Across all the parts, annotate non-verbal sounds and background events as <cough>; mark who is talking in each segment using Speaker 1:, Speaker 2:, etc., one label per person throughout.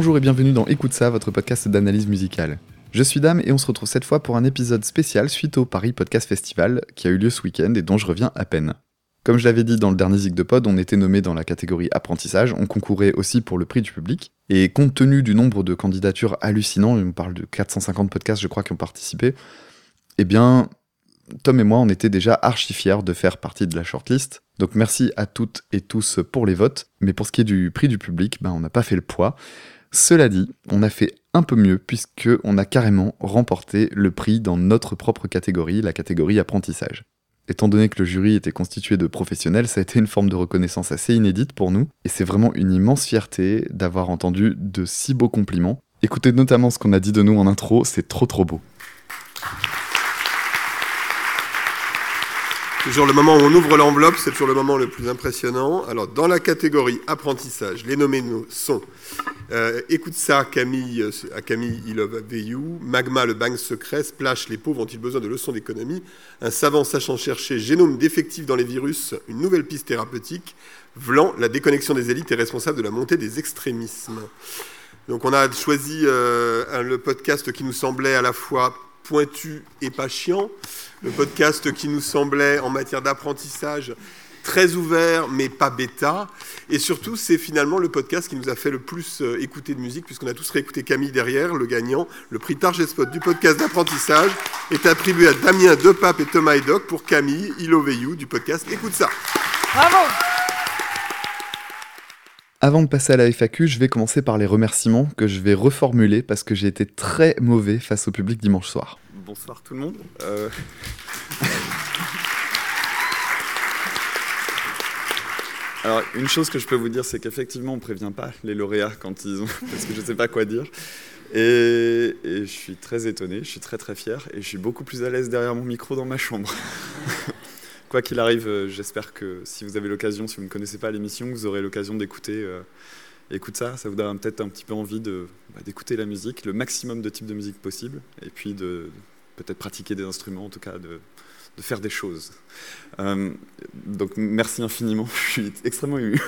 Speaker 1: Bonjour et bienvenue dans Écoute ça, votre podcast d'analyse musicale. Je suis Dame et on se retrouve cette fois pour un épisode spécial suite au Paris Podcast Festival qui a eu lieu ce week-end et dont je reviens à peine. Comme je l'avais dit dans le dernier Zig de Pod, on était nommé dans la catégorie apprentissage, on concourait aussi pour le prix du public, et compte tenu du nombre de candidatures hallucinants, on parle de 450 podcasts je crois qui ont participé, eh bien Tom et moi, on était déjà archi fiers de faire partie de la shortlist. Donc merci à toutes et tous pour les votes. Mais pour ce qui est du prix du public, ben, on n'a pas fait le poids. Cela dit, on a fait un peu mieux puisque on a carrément remporté le prix dans notre propre catégorie, la catégorie apprentissage. Étant donné que le jury était constitué de professionnels, ça a été une forme de reconnaissance assez inédite pour nous, et c'est vraiment une immense fierté d'avoir entendu de si beaux compliments. Écoutez notamment ce qu'on a dit de nous en intro, c'est trop trop beau.
Speaker 2: Toujours le moment où on ouvre l'enveloppe, c'est toujours le moment le plus impressionnant. Alors, dans la catégorie apprentissage, les nommés sont euh, Écoute ça, Camille, euh, à Camille, Il Love Magma, le bang secret, Splash, les pauvres ont-ils besoin de leçons d'économie, un savant sachant chercher génome défectif dans les virus, une nouvelle piste thérapeutique, Vlan, la déconnexion des élites est responsable de la montée des extrémismes. Donc, on a choisi euh, le podcast qui nous semblait à la fois pointu et pas chiant, le podcast qui nous semblait en matière d'apprentissage très ouvert mais pas bêta. Et surtout, c'est finalement le podcast qui nous a fait le plus euh, écouter de musique, puisqu'on a tous réécouté Camille derrière, le gagnant. Le prix Spot du podcast d'apprentissage est attribué à Damien Depape et Thomas Edoc pour Camille, Il You du podcast Écoute ça.
Speaker 3: Bravo
Speaker 1: avant de passer à la FAQ, je vais commencer par les remerciements que je vais reformuler parce que j'ai été très mauvais face au public dimanche soir.
Speaker 4: Bonsoir tout le monde. Euh, <laughs> Alors, une chose que je peux vous dire, c'est qu'effectivement, on ne prévient pas les lauréats quand ils ont. <laughs> parce que je ne sais pas quoi dire. Et, je suis très étonné, je suis très très fier, et je suis beaucoup plus à l'aise derrière mon micro dans ma chambre. <laughs> quoi qu'il arrive, euh, j'espère que si vous avez l'occasion, si vous ne connaissez pas l'émission, vous aurez l'occasion d'écouter euh, ça, ça vous donne peut-être un petit peu envie bah, d'écouter la musique, le maximum de types de musique possible, et puis de peut-être pratiquer des instruments, en tout cas de, de faire des choses. Euh, donc merci infiniment, <laughs> je suis extrêmement ému.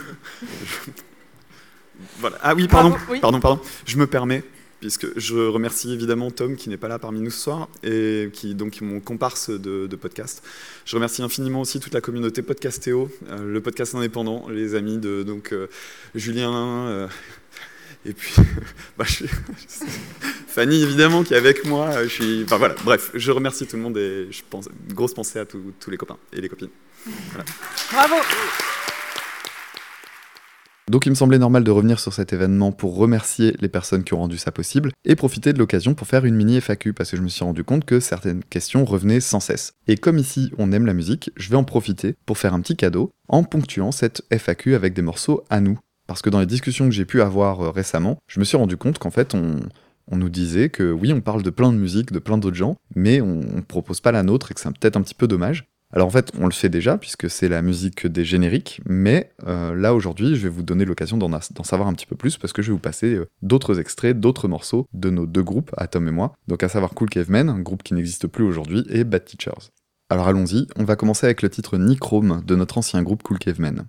Speaker 4: <laughs> voilà. Ah oui, pardon, pardon, pardon. Je me permets, puisque je remercie évidemment Tom qui n'est pas là parmi nous ce soir et qui donc mon comparse de, podcast. Je remercie infiniment aussi toute la communauté Podcastéo, euh, le podcast indépendant, les amis de donc euh, Julien. Euh, et puis, <laughs> bah, Fanny évidemment qui est avec moi. Je suis, enfin voilà, bref, je remercie tout le monde et je pense grosse pensée à tous les copains et les copines.
Speaker 3: Bravo.
Speaker 1: Donc il me semblait normal de revenir sur cet événement pour remercier les personnes qui ont rendu ça possible et profiter de l'occasion pour faire une mini FAQ parce que je me suis rendu compte que certaines questions revenaient sans cesse. Et comme ici on aime la musique, je vais en profiter pour faire un petit cadeau en ponctuant cette FAQ avec des morceaux à nous. Parce que dans les discussions que j'ai pu avoir euh, récemment, je me suis rendu compte qu'en fait on, nous disait que oui, on parle de plein de musique, de plein d'autres gens, mais on, on propose pas la nôtre et que c'est peut-être un petit peu dommage. Alors en fait, on le fait déjà, puisque c'est la musique des génériques, mais euh, là aujourd'hui, je vais vous donner l'occasion d'en savoir un petit peu plus, parce que je vais vous passer euh, d'autres extraits, d'autres morceaux de nos deux groupes, Atom et moi, donc à savoir Cool Cavemen, un groupe qui n'existe plus aujourd'hui, et Bad Teachers. Alors allons-y, on va commencer avec le titre Nichrome de notre ancien groupe Cool Cavemen.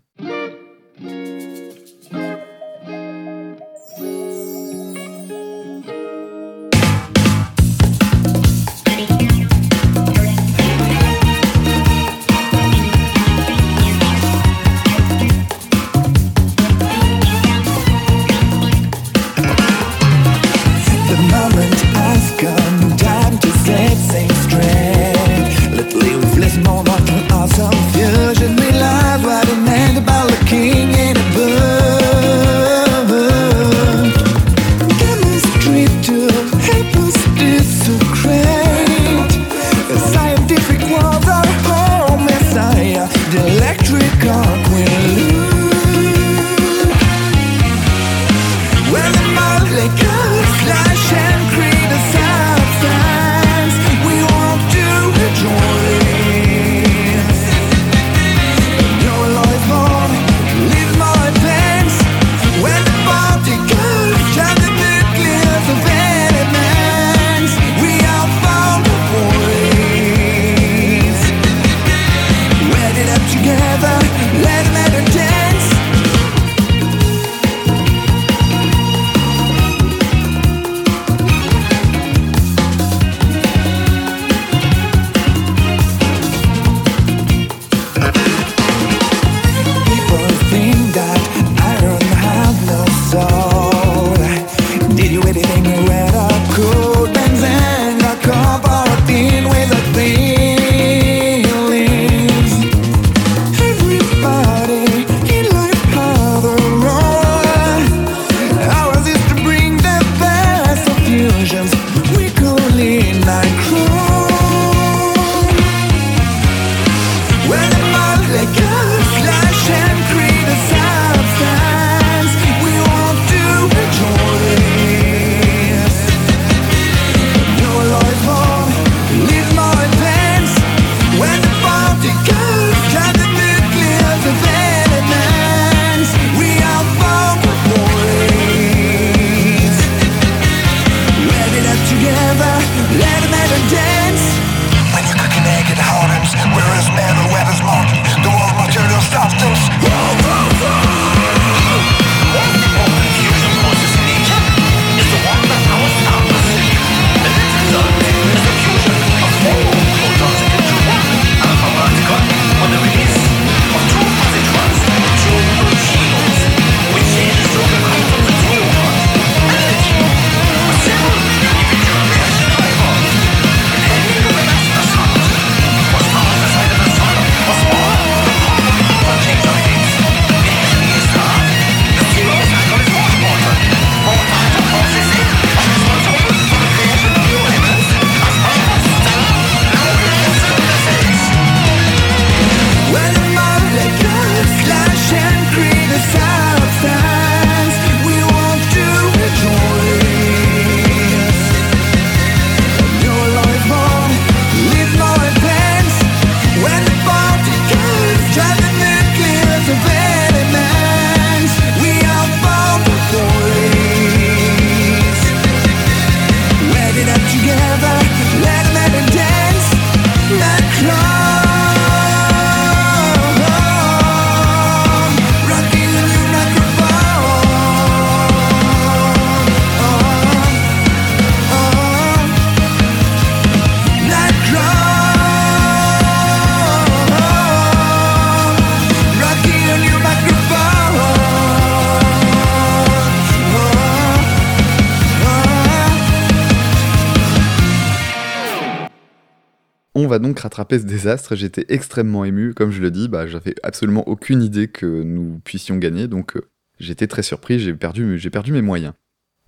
Speaker 1: Donc rattraper ce désastre. J'étais extrêmement ému. Comme je le dis, bah, j'avais absolument aucune idée que nous puissions gagner. Donc, euh, j'étais très surpris. J'ai perdu, perdu mes moyens.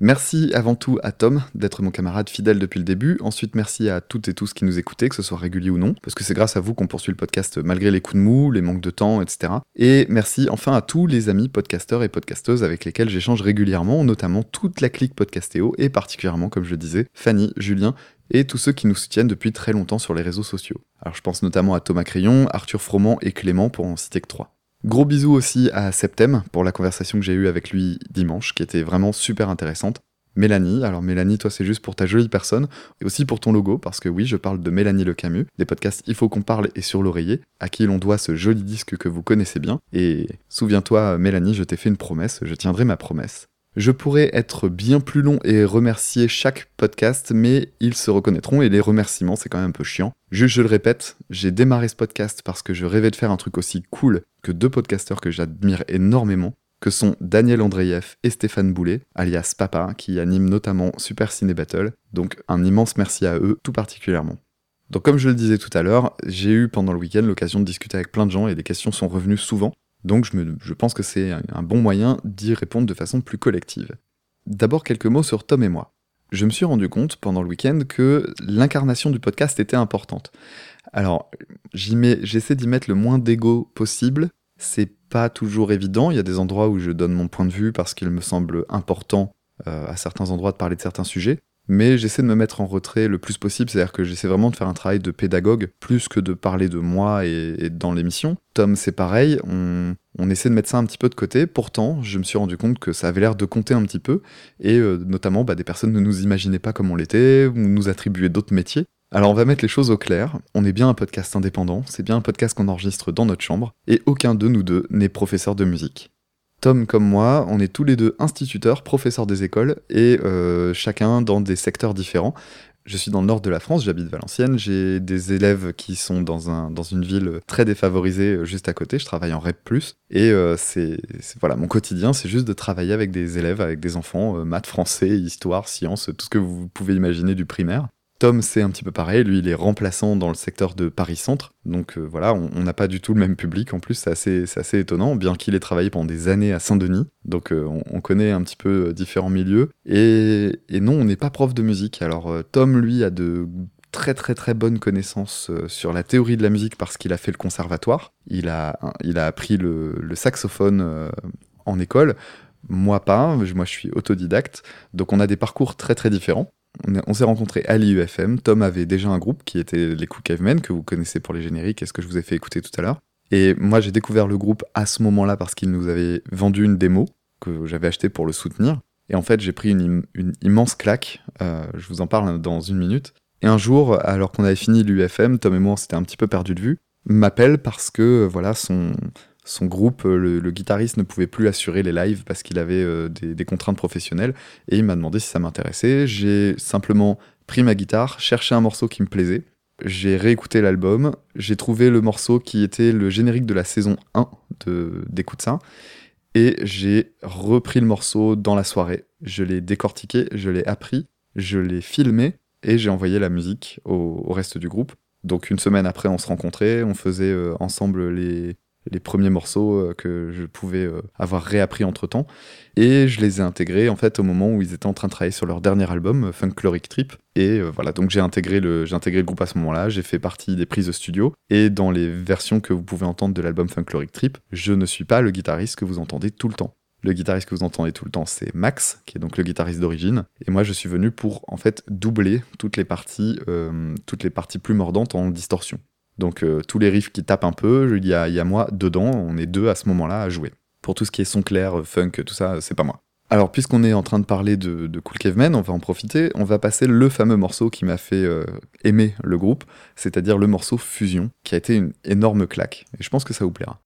Speaker 1: Merci avant tout à Tom d'être mon camarade fidèle depuis le début. Ensuite, merci à toutes et tous qui nous écoutaient, que ce soit régulier ou non, parce que c'est grâce à vous qu'on poursuit le podcast malgré les coups de mou, les manques de temps, etc. Et merci enfin à tous les amis podcasteurs et podcasteuses avec lesquels j'échange régulièrement, notamment toute la clique Podcastéo et particulièrement, comme je le disais, Fanny, Julien et tous ceux qui nous soutiennent depuis très longtemps sur les réseaux sociaux. Alors je pense notamment à Thomas Crayon, Arthur Froment et Clément pour en citer que trois. Gros bisous aussi à Septem pour la conversation que j'ai eue avec lui dimanche, qui était vraiment super intéressante. Mélanie, alors Mélanie, toi c'est juste pour ta jolie personne, et aussi pour ton logo, parce que oui, je parle de Mélanie Le Camus, des podcasts Il faut qu'on parle et sur l'oreiller, à qui l'on doit ce joli disque que vous connaissez bien. Et souviens-toi, Mélanie, je t'ai fait une promesse, je tiendrai ma promesse. Je pourrais être bien plus long et remercier chaque podcast, mais ils se reconnaîtront et les remerciements, c'est quand même un peu chiant. Juste, je le répète, j'ai démarré ce podcast parce que je rêvais de faire un truc aussi cool que deux podcasteurs que j'admire énormément, que sont Daniel Andreyev et Stéphane Boulet, alias Papa, qui animent notamment Super Ciné Battle. Donc un immense merci à eux tout particulièrement. Donc comme je le disais tout à l'heure, j'ai eu pendant le week-end l'occasion de discuter avec plein de gens et des questions sont revenues souvent. Donc je, pense que c'est un bon moyen d'y répondre de façon plus collective. D'abord quelques mots sur Tom et moi. Je me suis rendu compte pendant le week-end que l'incarnation du podcast était importante. Alors, j'essaie d'y mettre le moins d'ego possible. C'est pas toujours évident. Il y a des endroits où je donne mon point de vue parce qu'il me semble important euh, à certains endroits de parler de certains sujets mais j'essaie de me mettre en retrait le plus possible, c'est-à-dire que j'essaie vraiment de faire un travail de pédagogue plus que de parler de moi et, dans l'émission. Tom, c'est pareil, on, essaie de mettre ça un petit peu de côté, pourtant, je me suis rendu compte que ça avait l'air de compter un petit peu, et euh, notamment bah, des personnes ne nous imaginaient pas comme on l'était, ou nous attribuaient d'autres métiers. Alors on va mettre les choses au clair, on est bien un podcast indépendant, c'est bien un podcast qu'on enregistre dans notre chambre, et aucun de nous deux n'est professeur de musique. Tom comme moi, on est tous les deux instituteurs, professeurs des écoles, et euh, chacun dans des secteurs différents. Je suis dans le nord de la France, j'habite Valenciennes, j'ai des élèves qui sont dans, un, dans une ville très défavorisée euh, juste à côté, je travaille en REP+, et euh, c'est voilà, mon quotidien, c'est juste de travailler avec des élèves, avec des enfants, maths, français, histoire, sciences, tout ce que vous pouvez imaginer du primaire. Tom, c'est un petit peu pareil. Lui, il est remplaçant dans le secteur de Paris-Centre. Donc euh, voilà, on n'a pas du tout le même public. En plus, c'est assez, étonnant, bien qu'il ait travaillé pendant des années à Saint-Denis. Donc euh, on, connaît un petit peu euh, différents milieux. Et, non, on n'est pas prof de musique. Alors Tom, lui, a de très très très bonnes connaissances sur la théorie de la musique parce qu'il a fait le conservatoire. Il a, il a appris le, le saxophone en école. Moi pas, moi je suis autodidacte. Donc on a des parcours très très différents on, s'est rencontrés à l'IUFM. Tom avait déjà un groupe qui était les Cool Cavemen, que vous connaissez pour les génériques et ce que je vous ai fait écouter tout à l'heure. Et moi, j'ai découvert le groupe à ce moment-là parce qu'il nous avait vendu une démo que j'avais achetée pour le soutenir. Et en fait, j'ai pris une, immense claque. Euh, je vous en parle dans une minute. Et un jour, alors qu'on avait fini l'UFM, Tom et moi, on s'était un petit peu perdu de vue, m'appelle parce que voilà son, son groupe, euh, le, guitariste ne pouvait plus assurer les lives parce qu'il avait euh, des, contraintes professionnelles et il m'a demandé si ça m'intéressait. J'ai simplement pris ma guitare, cherché un morceau qui me plaisait. J'ai réécouté l'album, j'ai trouvé le morceau qui était le générique de la saison 1 d'Écoute ça, et j'ai repris le morceau dans la soirée. Je l'ai décortiqué, je l'ai appris, je l'ai filmé, et j'ai envoyé la musique au, reste du groupe. Donc une semaine après, on se rencontrait, on faisait euh, ensemble les, les premiers morceaux euh, que je pouvais euh, avoir réappris entre temps. Et je les ai intégrés en fait au moment où ils étaient en train de travailler sur leur dernier album, Funkloric Trip. Et euh, voilà, donc j'ai intégré, le, intégré le groupe à ce moment-là, j'ai fait partie des prises de studio. Et dans les versions que vous pouvez entendre de l'album Funkloric Trip, je ne suis pas le guitariste que vous entendez tout le temps. Le guitariste que vous entendez tout le temps, c'est Max, qui est donc le guitariste d'origine. Et moi, je suis venu pour en fait doubler toutes les parties, toutes les parties plus mordantes en distorsion. Donc euh, tous les riffs qui tapent un peu, il y a, moi dedans, on est deux à ce moment-là à jouer. Pour tout ce qui est son clair, funk, tout ça, c'est pas moi. Alors puisqu'on est en train de parler de, Cool Caveman, on va en profiter, on va passer le fameux morceau qui m'a fait euh, aimer le groupe, c'est-à-dire le morceau Fusion, qui a été une énorme claque. Et je pense que ça vous plaira.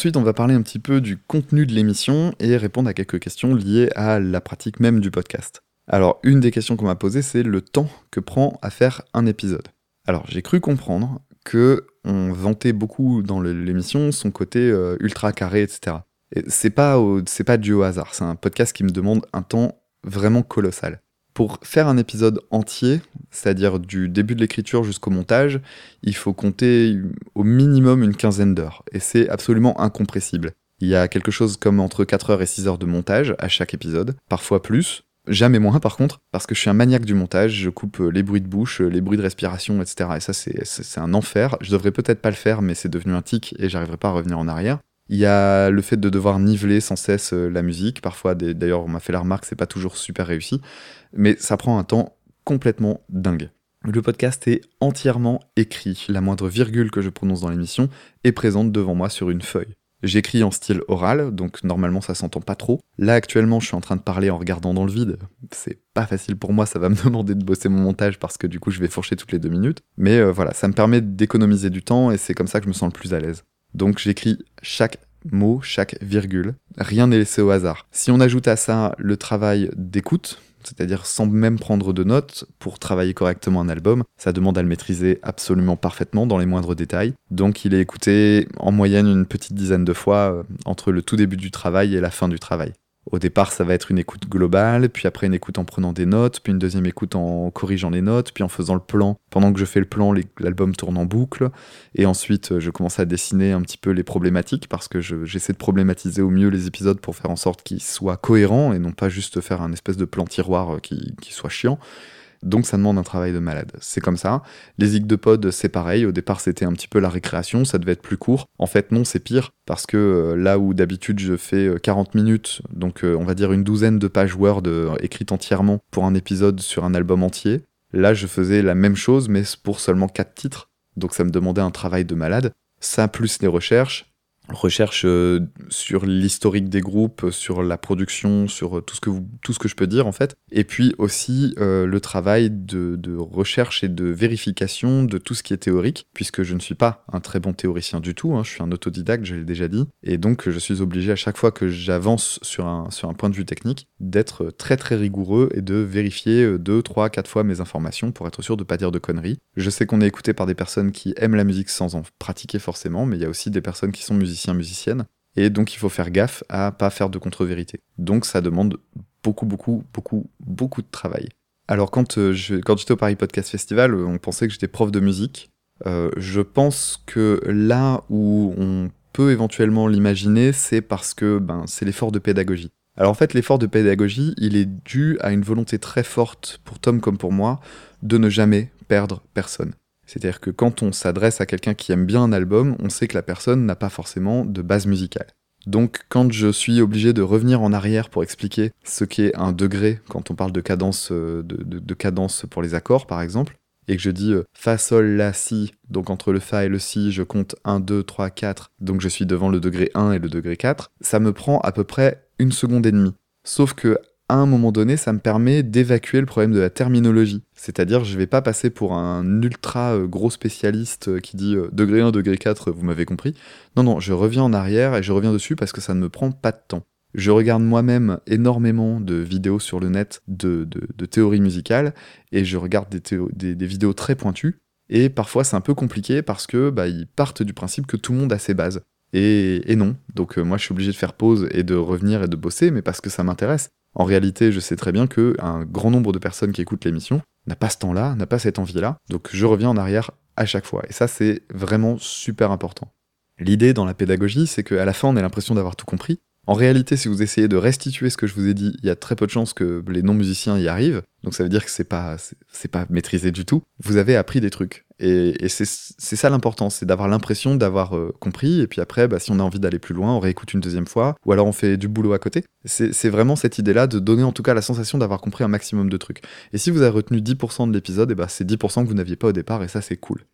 Speaker 1: Ensuite, on va parler un petit peu du contenu de l'émission et répondre à quelques questions liées à la pratique même du podcast. Alors, une des questions qu'on m'a posées, c'est le temps que prend à faire un épisode. Alors, j'ai cru comprendre que on vantait beaucoup dans l'émission son côté euh, ultra carré, etc. Et c'est pas, pas dû au hasard. C'est un podcast qui me demande un temps vraiment colossal. Pour faire un épisode entier, c'est-à-dire du début de l'écriture jusqu'au montage, il faut compter au minimum une quinzaine d'heures. Et c'est absolument incompressible. Il y a quelque chose comme entre 4 heures et 6 heures de montage à chaque épisode, parfois plus, jamais moins par contre, parce que je suis un maniaque du montage, je coupe euh, les bruits de bouche, euh, les bruits de respiration, etc. Et ça, c'est- un enfer. Je devrais peut-être pas le faire, mais c'est devenu un tic et j'arriverai pas à revenir en arrière. Il y a le fait de devoir niveler sans cesse euh, la musique. Parfois, d'ailleurs, on m'a fait la remarque, c'est pas toujours super réussi, mais ça prend un temps complètement dingue. Le podcast est entièrement écrit. La moindre virgule que je prononce dans l'émission est présente devant moi sur une feuille. J'écris en style oral, donc normalement ça s'entend pas trop. Là actuellement je suis en train de parler en regardant dans le vide. C'est pas facile pour moi, ça va <laughs> me demander de bosser mon montage parce que du coup je vais fourcher toutes les deux minutes. Mais euh, voilà, ça me permet d'économiser du temps et c'est comme ça que je me sens le plus à l'aise. Donc j'écris chaque mot, chaque virgule. Rien n'est laissé au hasard. Si on ajoute à ça le travail d'écoute, c'est-à-dire sans même prendre de notes pour travailler correctement un album, ça demande à le maîtriser absolument parfaitement dans les moindres détails. Donc il est écouté en moyenne une petite dizaine de fois euh, entre le tout début du travail et la fin du travail. Au départ, ça va être une écoute globale, puis après une écoute en prenant des notes, puis une deuxième écoute en corrigeant les notes, puis en faisant le plan. Pendant que je fais le plan, l'album tourne en boucle. Et ensuite, euh, je commence à dessiner un petit peu les problématiques parce que je- j'essaie de problématiser au mieux les épisodes pour faire en sorte qu'ils soient cohérents et non pas juste faire un espèce de plan tiroir euh, qui soit chiant. Donc ça demande un travail de malade. C'est comme ça. Les zigs de pod, c'est pareil. Au départ, c'était un petit peu la récréation, ça devait être plus court. En fait, non, c'est pire parce que euh, là où d'habitude je fais euh, 40 minutes, donc euh, on va dire une douzaine de pages Word euh, écrites entièrement pour un épisode sur un album entier, là je faisais la même chose mais pour seulement 4 titres. Donc ça me demandait un travail de malade. Ça plus les recherches. Recherche euh, sur l'historique des groupes, sur la production, sur euh, tout ce que, tout ce que je peux dire en fait. Et puis aussi euh, le travail de, recherche et de vérification de tout ce qui est théorique, puisque je ne suis pas un très bon théoricien du tout, hein, je suis un autodidacte, je l'ai déjà dit, et donc je suis obligé à chaque fois que j'avance sur un, sur un point de vue technique d'être très très rigoureux et de vérifier euh, deux, trois, quatre fois mes informations pour être sûr de pas dire de conneries. Je sais qu'on est écouté par des personnes qui aiment la musique sans en pratiquer forcément, mais il y a aussi des personnes qui sont musiciens, musiciennes, et donc il faut faire gaffe à pas faire de contre-vérité. Donc ça demande beaucoup, beaucoup, beaucoup, beaucoup de travail. Alors quand, euh, je- quand j'étais au Paris Podcast Festival, euh, on pensait que j'étais prof de musique. Euh, je pense que là où on peut éventuellement l'imaginer, c'est parce que ben, c'est l'effort de pédagogie. Alors en fait, l'effort de pédagogie, il est dû à une volonté très forte, pour Tom comme pour moi, de ne jamais perdre personne. C'est-à-dire que quand on s'adresse à quelqu'un qui aime bien un album, on sait que la personne n'a pas forcément de base musicale. Donc quand je suis obligé de revenir en arrière pour expliquer ce qu'est un degré quand on parle de cadence, euh, de, de- de cadence pour les accords par exemple, et que je dis euh, Fa, Sol, La, Si, donc entre le Fa et le Si, je compte 1, 2, 3, 4, donc je suis devant le degré 1 et le degré 4, ça me prend à peu près une seconde et demie. Sauf que à un moment donné, ça me permet d'évacuer le problème de la terminologie. C'est-à-dire, je vais pas passer pour un ultra euh, gros spécialiste euh, qui dit euh, degré 1, degré 4, vous m'avez compris. Non, non, je reviens en arrière et je reviens dessus parce que ça ne me prend pas de temps. Je regarde moi-même énormément de vidéos sur le net de, théorie musicale et je regarde des, vidéos très pointues. Et parfois, c'est un peu compliqué parce que bah, ils partent du principe que tout le monde a ses bases. Et, non. Donc, moi, je suis obligé de faire pause et de revenir et de bosser, mais parce que ça m'intéresse. En réalité, je sais très bien que un grand nombre de personnes qui écoutent l'émission n'a pas ce temps-là, n'a pas cette envie-là. Donc, je reviens en arrière à chaque fois. Et ça, c'est vraiment super important. L'idée dans la pédagogie, c'est qu'à la fin, on ait l'impression d'avoir tout compris. En réalité, si vous essayez de restituer ce que je vous ai dit, il y a très peu de chances que les non-musiciens y arrivent. Donc ça veut dire que c'est pas, c'est pas maîtrisé du tout. Vous avez appris des trucs. Et, c'est ça l'important, c'est d'avoir l'impression d'avoir euh, compris. Et puis après, bah, si on a envie d'aller plus loin, on réécoute une deuxième fois. Ou alors on fait du boulot à côté. C'est vraiment cette idée-là de donner en tout cas la sensation d'avoir compris un maximum de trucs. Et si vous avez retenu 10% de l'épisode, bah, c'est 10% que vous n'aviez pas au départ. Et ça, c'est cool.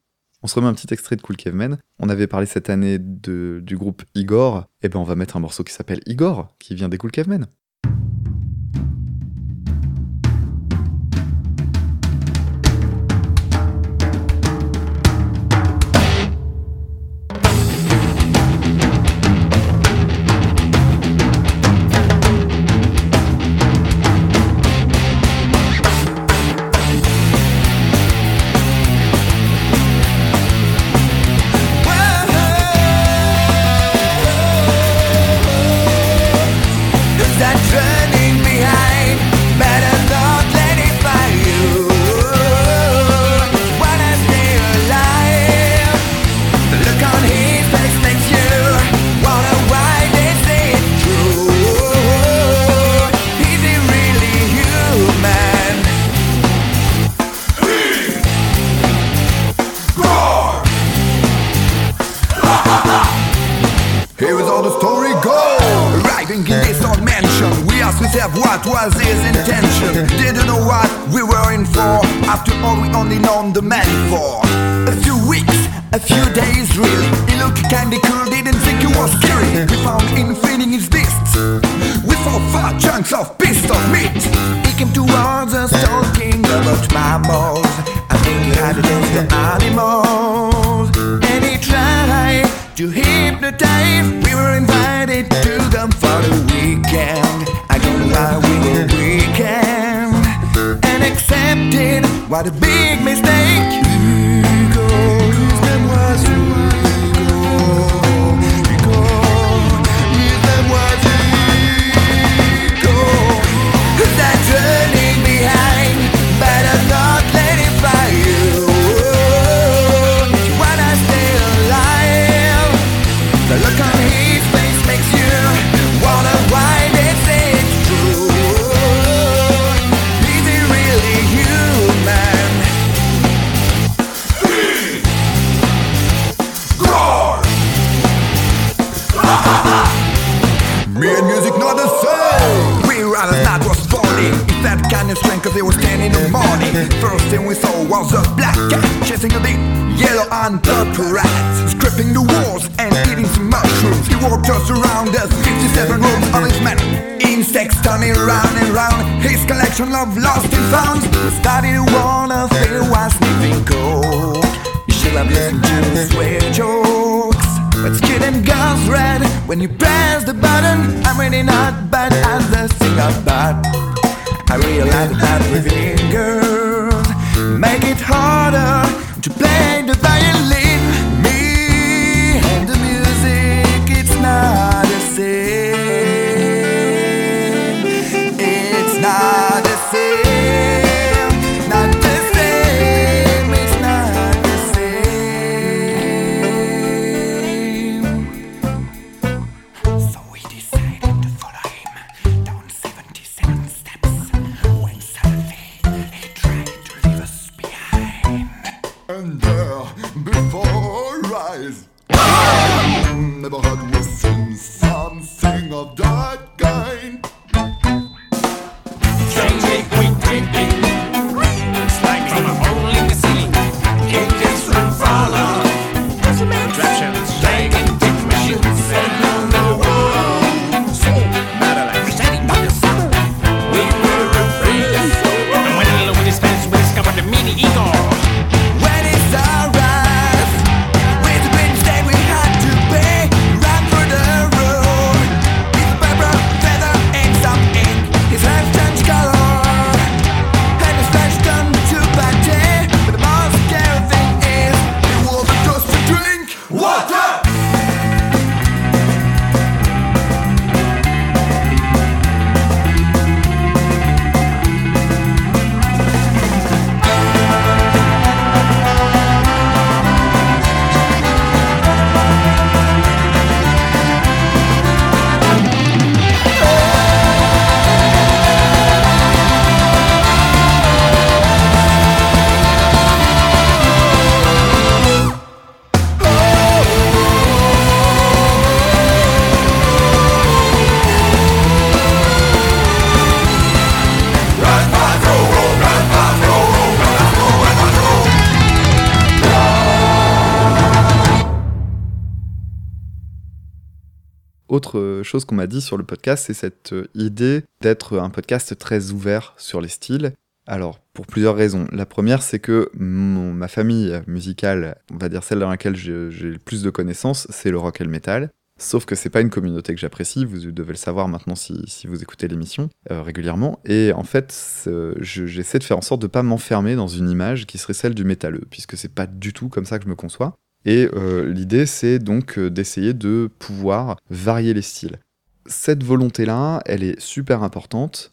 Speaker 1: On se remet un petit extrait de Cool Caveman. On avait parlé cette année de, du groupe Igor. Et ben on va mettre un morceau qui s'appelle Igor, qui vient des Cool Cavemen.
Speaker 5: Collection of lost and found. Started to wanna feel while sniffing coke. You should have listened to swear jokes. But skin guns red when you press the button. I'm really not bad as the singer, but I realize that breathing girls make it harder to play
Speaker 1: Autre euh, chose qu'on m'a dit sur le podcast, c'est cette euh, idée d'être un podcast très ouvert sur les styles. Alors, pour plusieurs raisons. La première, c'est que ma famille musicale, on va dire celle dans laquelle j'ai le plus de connaissances, c'est le rock et le metal. Sauf que c'est pas une communauté que j'apprécie, vous devez le savoir maintenant si, vous écoutez l'émission euh, régulièrement. Et en fait, j'essaie de faire en sorte de pas m'enfermer dans une image qui serait celle du métalleux, puisque c'est pas du tout comme ça que je me conçois. Et euh, l'idée, c'est donc euh, d'essayer de pouvoir varier les styles. Cette volonté-là, elle est super importante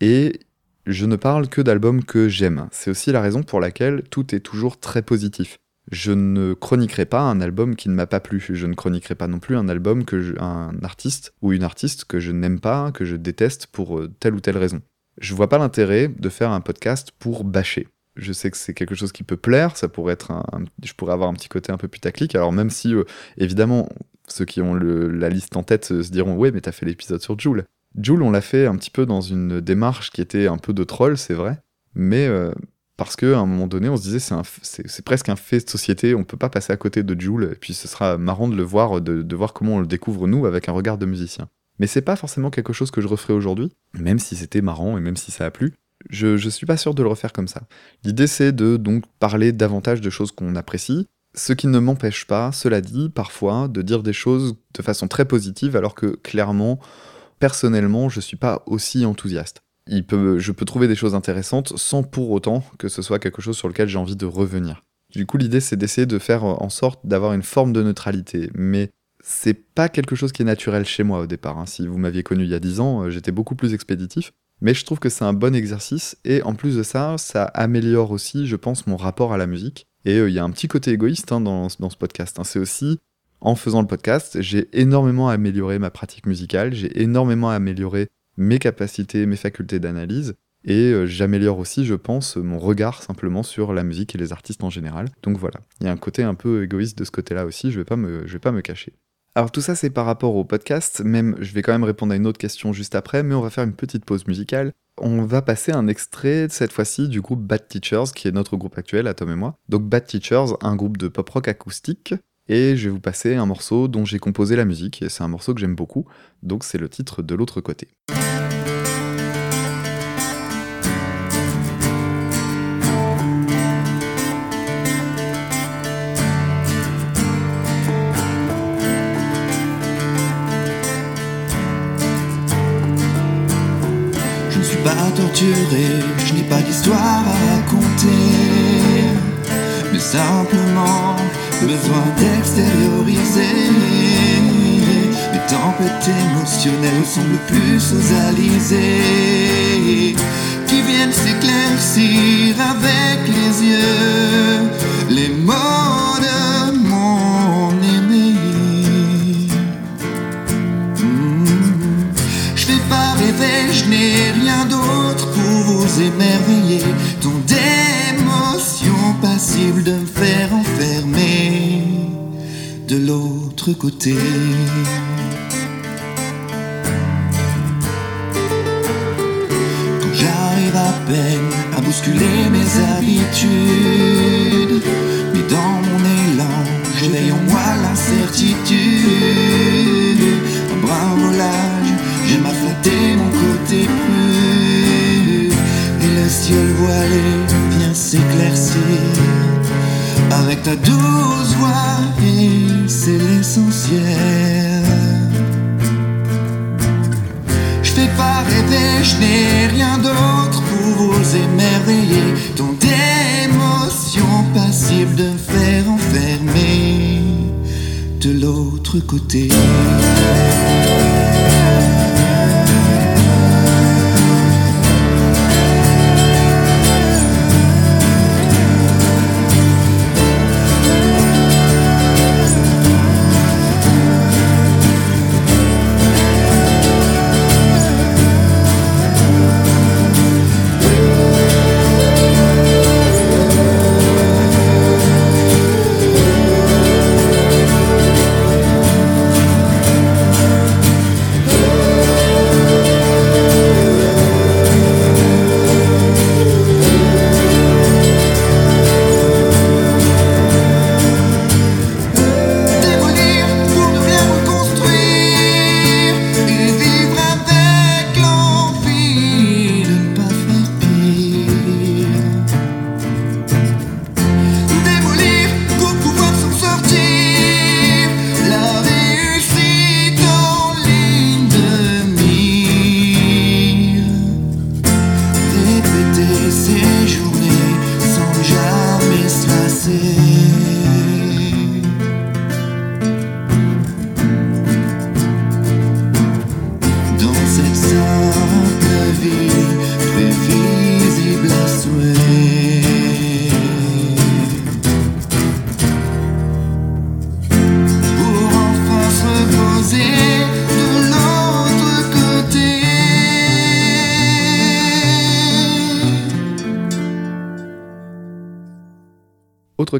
Speaker 1: et je ne parle que d'albums que j'aime. C'est aussi la raison pour laquelle tout est toujours très positif. Je ne chroniquerai pas un album qui ne m'a pas plu. Je ne chroniquerai pas non plus un album que un artiste ou une artiste que je n'aime pas, que je déteste pour euh, telle ou telle raison. Je vois pas l'intérêt de faire un podcast pour bâcher. Je sais que c'est quelque chose qui peut plaire, ça pourrait être un, je pourrais avoir un petit côté un peu putaclic. Alors même si euh, évidemment ceux qui ont la liste en tête euh, se diront ouais mais t'as fait l'épisode sur Joule. Joule on l'a fait un petit peu dans une démarche qui était un peu de troll c'est vrai, mais euh, parce qu'à un moment donné on se disait c'est presque un fait de société, on peut pas passer à côté de Joule et puis ce sera marrant de le voir, de, de voir comment on le découvre nous avec un regard de musicien. Mais c'est pas forcément quelque chose que je referai aujourd'hui, même si c'était marrant et même si ça a plu. Je, je suis pas sûr de le refaire comme ça. L'idée c'est de donc parler davantage de choses qu'on apprécie, ce qui ne m'empêche pas, cela dit, parfois de dire des choses de façon très positive alors que clairement, personnellement, je suis pas aussi enthousiaste. Je peux trouver des choses intéressantes sans pour autant que ce soit quelque chose sur lequel j'ai envie de revenir. Du coup, l'idée c'est d'essayer de faire en sorte d'avoir une forme de neutralité, mais c'est pas quelque chose qui est naturel chez moi au départ. hein. Si vous m'aviez connu il y a 10 ans, euh, j'étais beaucoup plus expéditif. Mais je trouve que c'est un bon exercice et en plus de ça, ça améliore aussi, je pense, mon rapport à la musique. Et euh, il y a un petit côté égoïste hein, dans, ce podcast. hein. C'est aussi, en faisant le podcast, j'ai énormément amélioré ma pratique musicale, j'ai énormément amélioré mes capacités, mes facultés d'analyse. Et euh, j'améliore aussi, je pense, mon regard simplement sur la musique et les artistes en général. Donc voilà, il y a un côté un peu égoïste de ce côté-là aussi, je vais vais pas me cacher. Alors tout ça c'est par rapport au podcast, même je vais quand même répondre à une autre question juste après, mais on va faire une petite pause musicale. On va passer un extrait, cette fois-ci, du groupe Bad Teachers, qui est notre groupe actuel, à Tom et moi. Donc Bad Teachers, un groupe de pop-rock acoustique. Et je vais vous passer un morceau dont j'ai composé la musique, et c'est un morceau que j'aime beaucoup, donc c'est le titre de l'autre côté.
Speaker 5: Je n'ai pas d'histoire à raconter, mais simplement besoin d'extérioriser. Les tempêtes émotionnelles semblent plus aux qui viennent s'éclaircir avec les yeux, les mots de mon aimé. Hmm. Je fais pas rêver, je n'ai rien émerveiller. Tant d'émotions passibles de me faire enfermer de l'autre côté. Quand j'arrive à peine à bousculer mes habitudes, mais dans mon élan, j'éveille en moi l'incertitude. Un brin volage, j'aime flatter mon côté plus. Le ciel voilé vient s'éclaircir avec ta douce voix, et c'est l'essentiel. Je fais pas rêver, je n'ai rien d'autre pour vous émerveiller. Tant d'émotions passibles de faire enfermer de l'autre côté.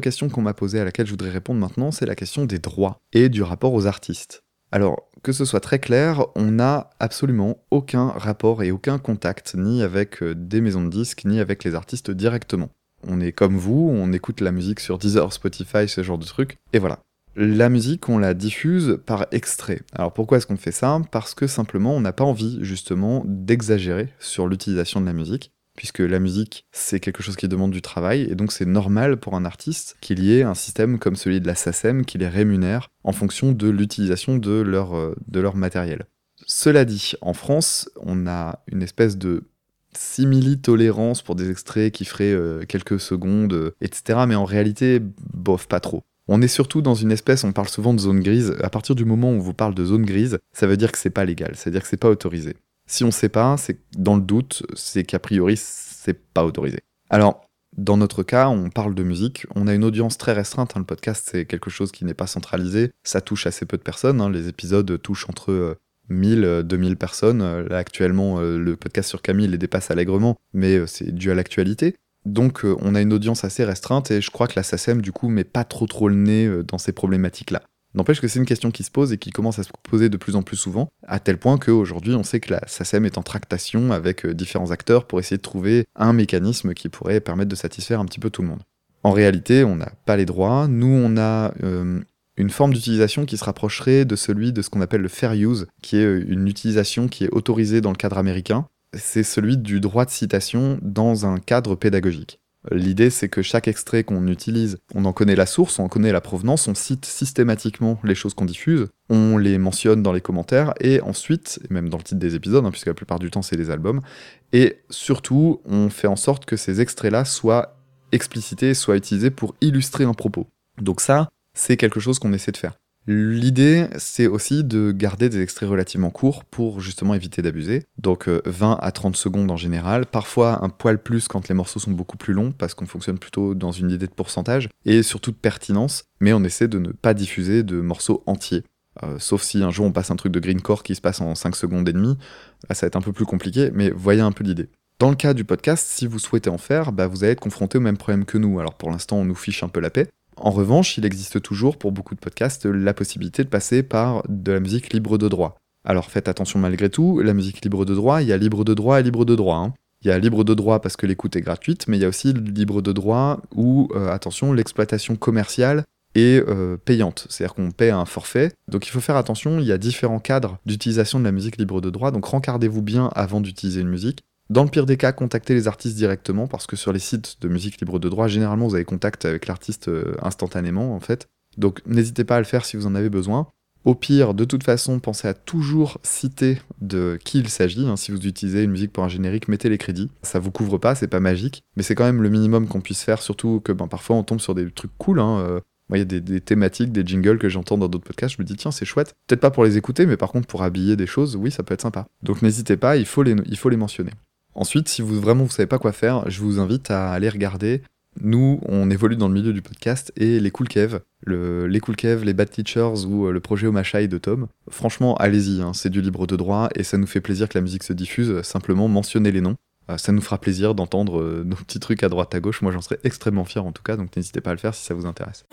Speaker 1: Question qu'on m'a posée à laquelle je voudrais répondre maintenant, c'est la question des droits et du rapport aux artistes. Alors, que ce soit très clair, on n'a absolument aucun rapport et aucun contact, ni avec euh, des maisons de disques, ni avec les artistes directement. On est comme vous, on écoute la musique sur Deezer, Spotify, ce genre de trucs, et voilà. La musique, on la diffuse par extrait. Alors pourquoi est-ce qu'on fait ça? Parce que simplement, on n'a pas envie, justement, d'exagérer sur l'utilisation de la musique, puisque la musique, c'est quelque chose qui demande du travail, et donc c'est normal pour un artiste qu'il y ait un système comme celui de la SACEM qui les rémunère en fonction de l'utilisation de leur, euh, matériel. Cela dit, en France, on a une espèce de simili-tolérance pour des extraits qui feraient euh, quelques secondes, euh, etc. Mais en réalité, bof, pas trop. On est surtout dans une espèce, on parle souvent de zone grise. À partir du moment où on vous parle de zone grise, ça veut dire que c'est pas légal, c'est-à-dire que c'est pas autorisé. Si on sait pas, c'est dans le doute, c'est qu'a priori c'est pas autorisé. Alors, dans notre cas, on parle de musique, on a une audience très restreinte, hein, le podcast c'est quelque chose qui n'est pas centralisé, ça touche assez peu de personnes, hein, les épisodes touchent entre euh, 1000, euh, 2000 personnes, Euh, actuellement euh, le podcast sur Camille les dépasse allègrement, mais euh, c'est dû à l'actualité. Donc euh, on a une audience assez restreinte et je crois que la SACEM du coup met pas trop trop le nez euh, dans ces problématiques-là. N'empêche que c'est une question qui se pose et qui commence à se poser de plus en plus souvent, à tel point qu'aujourd'hui on sait que la SACEM est en tractation avec euh, différents acteurs pour essayer de trouver un mécanisme qui pourrait permettre de satisfaire un petit peu tout le monde. En réalité, on n'a pas les droits. Nous, on a euh, une forme d'utilisation qui se rapprocherait de celui de ce qu'on appelle le fair use, qui est euh, une utilisation qui est autorisée dans le cadre américain. C'est celui du droit de citation dans un cadre pédagogique. L'idée, c'est que chaque extrait qu'on utilise, on en connaît la source, on en connaît la provenance, on cite systématiquement les choses qu'on diffuse, on les mentionne dans les commentaires, et ensuite, même dans le titre des épisodes, hein, puisque la plupart du temps c'est des albums, et surtout, on fait en sorte que ces extraits-là soient explicités, soient utilisés pour illustrer un propos. Donc ça, c'est quelque chose qu'on essaie de faire. L'idée, c'est aussi de garder des extraits relativement courts pour justement éviter d'abuser. Donc euh, 20 à 30 secondes en général, parfois un poil plus quand les morceaux sont beaucoup plus longs, parce qu'on fonctionne plutôt dans une idée de pourcentage, et surtout de pertinence, mais on essaie de ne pas diffuser de morceaux entiers. Euh, sauf si un jour on passe un truc de greencore qui se passe en 5 secondes et demie, là ça va être un peu plus compliqué, mais voyez un peu l'idée. Dans le cas du podcast, si vous souhaitez en faire, bah, vous allez être confronté au même problème que nous. Alors pour l'instant, on nous fiche un peu la paix, en revanche, il existe toujours pour beaucoup de podcasts la possibilité de passer par de la musique libre de droit. Alors faites attention malgré tout, la musique libre de droit, il y a libre de droit et libre de droit. hein. Il y a libre de droit parce que l'écoute est gratuite, mais il y a aussi libre de droit où, euh, attention, l'exploitation commerciale est euh, payante. C'est-à-dire qu'on paie un forfait. Donc il faut faire attention, il y a différents cadres d'utilisation de la musique libre de droit, donc rencardez-vous bien avant d'utiliser une musique. Dans le pire des cas, contactez les artistes directement parce que sur les sites de musique libre de droit, généralement vous avez contact avec l'artiste euh, instantanément en fait. Donc n'hésitez pas à le faire si vous en avez besoin. Au pire, de toute façon, pensez à toujours citer de qui il s'agit. hein. Si vous utilisez une musique pour un générique, mettez les crédits. Ça vous couvre pas, c'est pas magique, mais c'est quand même le minimum qu'on puisse faire, surtout que ben, parfois on tombe sur des trucs cool. hein, euh, moi, il y a des, des thématiques, des jingles que j'entends dans d'autres podcasts, je me dis tiens, c'est chouette. Peut-être pas pour les écouter, mais par contre pour habiller des choses, oui, ça peut être sympa. Donc n'hésitez pas, il faut les, il faut les mentionner. Ensuite, si vous vraiment vous savez pas quoi faire, je vous invite à aller regarder. Nous, on évolue dans le milieu du podcast et les Cool Kev, le, les Cool Kev, les Bad Teachers ou euh, le projet Omashai de Tom. Franchement, allez-y, hein, c'est du libre de droit et ça nous fait plaisir que la musique se diffuse. Simplement, mentionnez les noms. Euh, ça nous fera plaisir d'entendre euh, nos petits trucs à droite à gauche. Moi, j'en serais extrêmement fier en tout cas, donc n'hésitez pas à le faire si ça vous intéresse.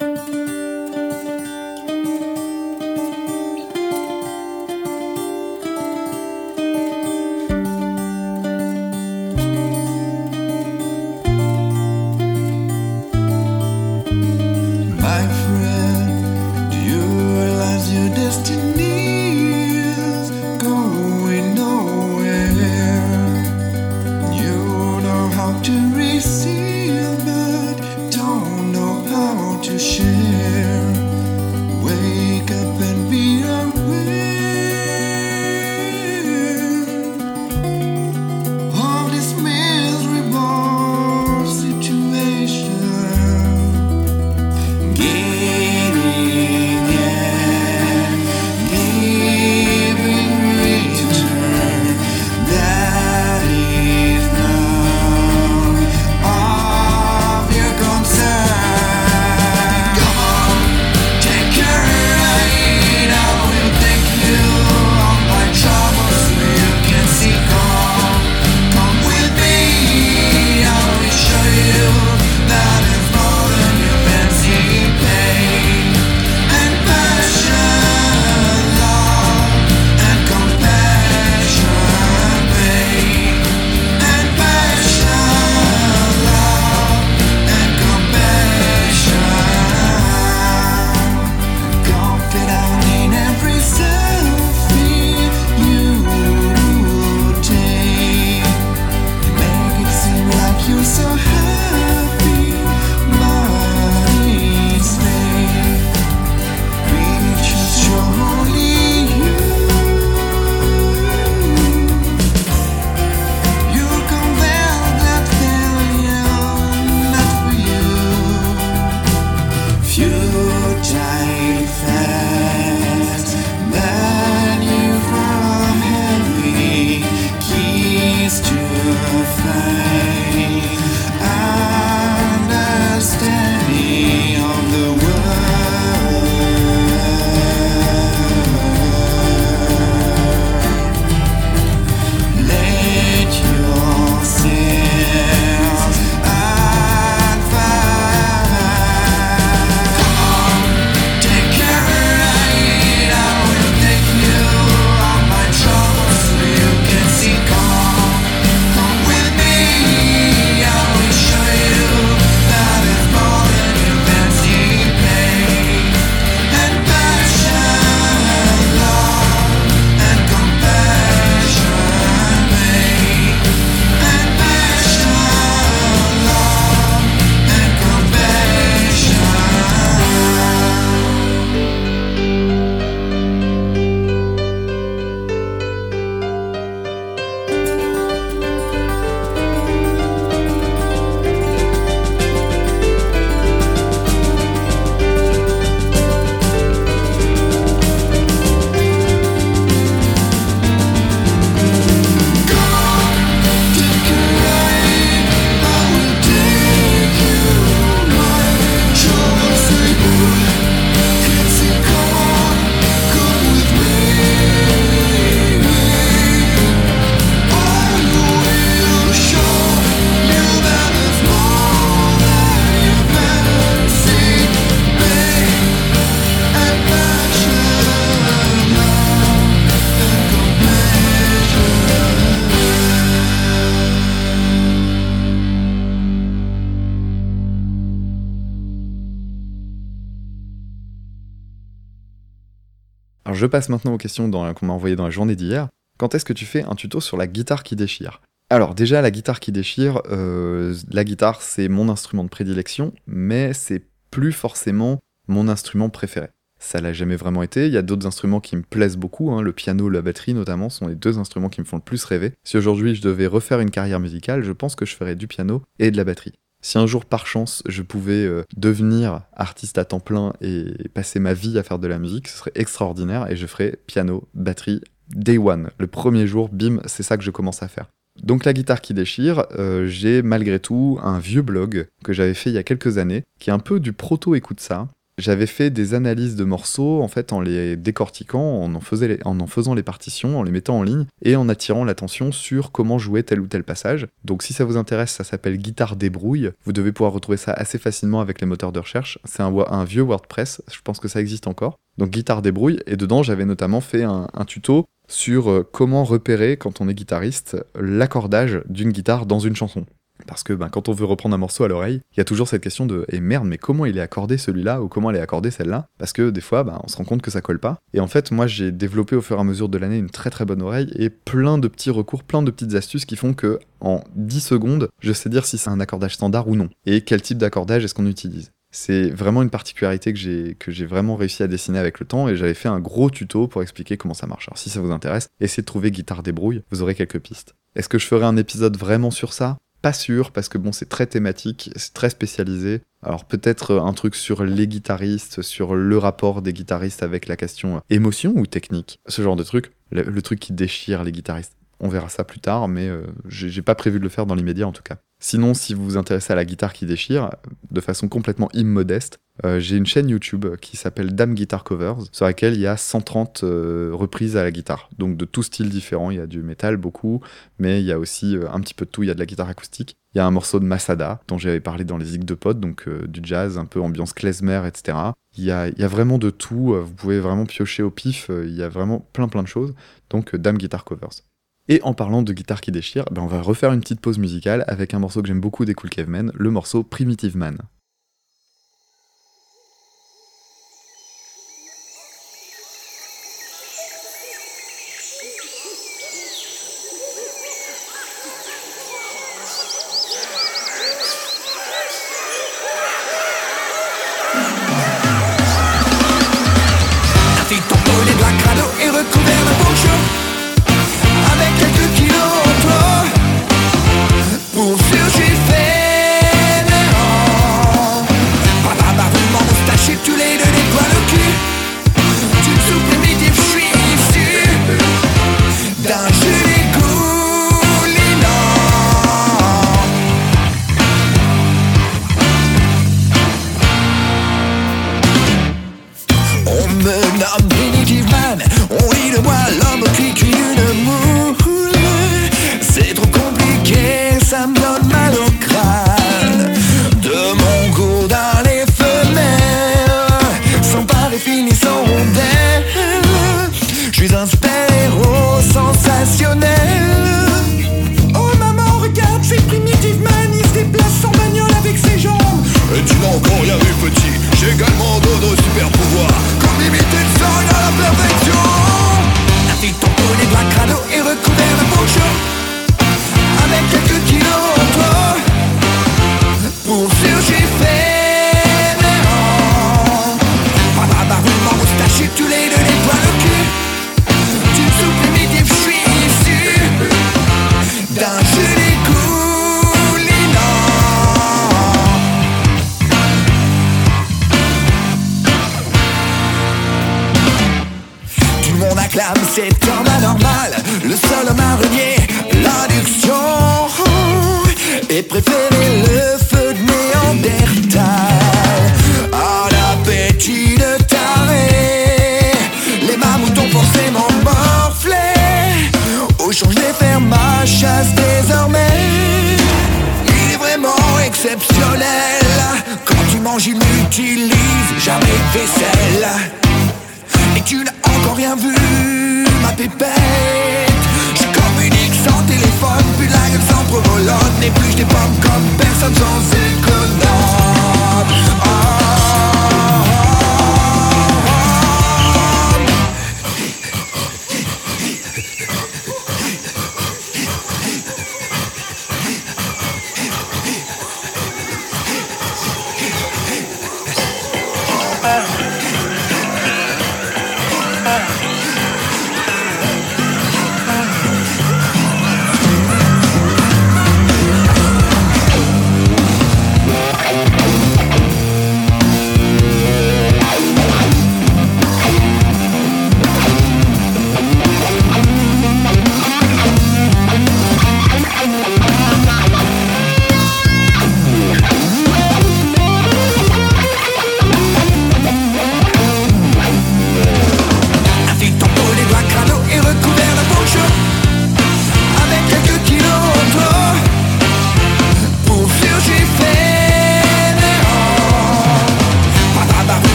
Speaker 1: Je passe maintenant aux questions qu'on m'a envoyées dans la journée d'hier. Quand est-ce que tu fais un tuto sur la guitare qui déchire? Alors déjà, la guitare qui déchire, euh, la guitare c'est mon instrument de prédilection, mais c'est plus forcément mon instrument préféré. Ça l'a jamais vraiment été. Il y a d'autres instruments qui me plaisent beaucoup. hein. Le piano, la batterie notamment sont les deux instruments qui me font le plus rêver. Si aujourd'hui je devais refaire une carrière musicale, je pense que je ferais du piano et de la batterie. Si un jour par chance je pouvais euh, devenir artiste à temps plein et passer ma vie à faire de la musique, ce serait extraordinaire et je ferais piano, batterie, day one. Le premier jour, bim, c'est ça que je commence à faire. Donc la guitare qui déchire, euh, j'ai malgré tout un vieux blog que j'avais fait il y a quelques années, qui est un peu du proto-écoute ça. J'avais fait des analyses de morceaux en fait en les décortiquant, en en, faisant les partitions, en les mettant en ligne et en attirant l'attention sur comment jouer tel ou tel passage. Donc si ça vous intéresse, ça s'appelle Guitare débrouille. Vous devez pouvoir retrouver ça assez facilement avec les moteurs de recherche. C'est un, vieux WordPress, je pense que ça existe encore. Donc Guitare débrouille et dedans j'avais notamment fait un, un tuto sur euh, comment repérer quand on est guitariste l'accordage d'une guitare dans une chanson. Parce que ben, quand on veut reprendre un morceau à l'oreille, il y a toujours cette question de « et merde, mais comment il est accordé celui-là ou comment elle est accordée celle-là ?» Parce que des fois, ben, on se rend compte que ça colle pas. Et en fait, moi, j'ai développé au fur et à mesure de l'année une très très bonne oreille et plein de petits recours, plein de petites astuces qui font que en 10 secondes, je sais dire si c'est un accordage standard ou non. Et quel type d'accordage est-ce qu'on utilise? C'est vraiment une particularité que j'ai vraiment réussi à dessiner avec le temps et j'avais fait un gros tuto pour expliquer comment ça marche. Alors si ça vous intéresse, essayez de trouver guitare débrouille, vous aurez quelques pistes. Est-ce que je ferai un épisode vraiment sur ça? Pas sûr parce que bon, c'est très thématique, c'est très spécialisé. Alors peut-être un truc sur les guitaristes, sur le rapport des guitaristes avec la question émotion ou technique, ce genre de truc, le, truc qui déchire les guitaristes. On verra ça plus tard, mais euh, j'ai pas prévu de le faire dans l'immédiat en tout cas. Sinon, si vous vous intéressez à la guitare qui déchire, de façon complètement immodeste, euh, j'ai une chaîne YouTube qui s'appelle Dame Guitar Covers, sur laquelle il y a 130 euh, reprises à la guitare. Donc de tout style différent, il y a du métal beaucoup, mais il y a aussi euh, un petit peu de tout, il y a de la guitare acoustique. Il y a un morceau de Masada, dont j'avais parlé dans les Zig de Pod, donc du jazz, un peu ambiance klezmer, etc. Il y, a, vraiment de tout, vous pouvez vraiment piocher au pif, il y a vraiment plein plein de choses. Donc Dame Guitar Covers. Et en parlant de guitare qui déchire, ben on va refaire une petite pause musicale avec un morceau que j'aime beaucoup des Cool Cavemen, le morceau Primitive Man.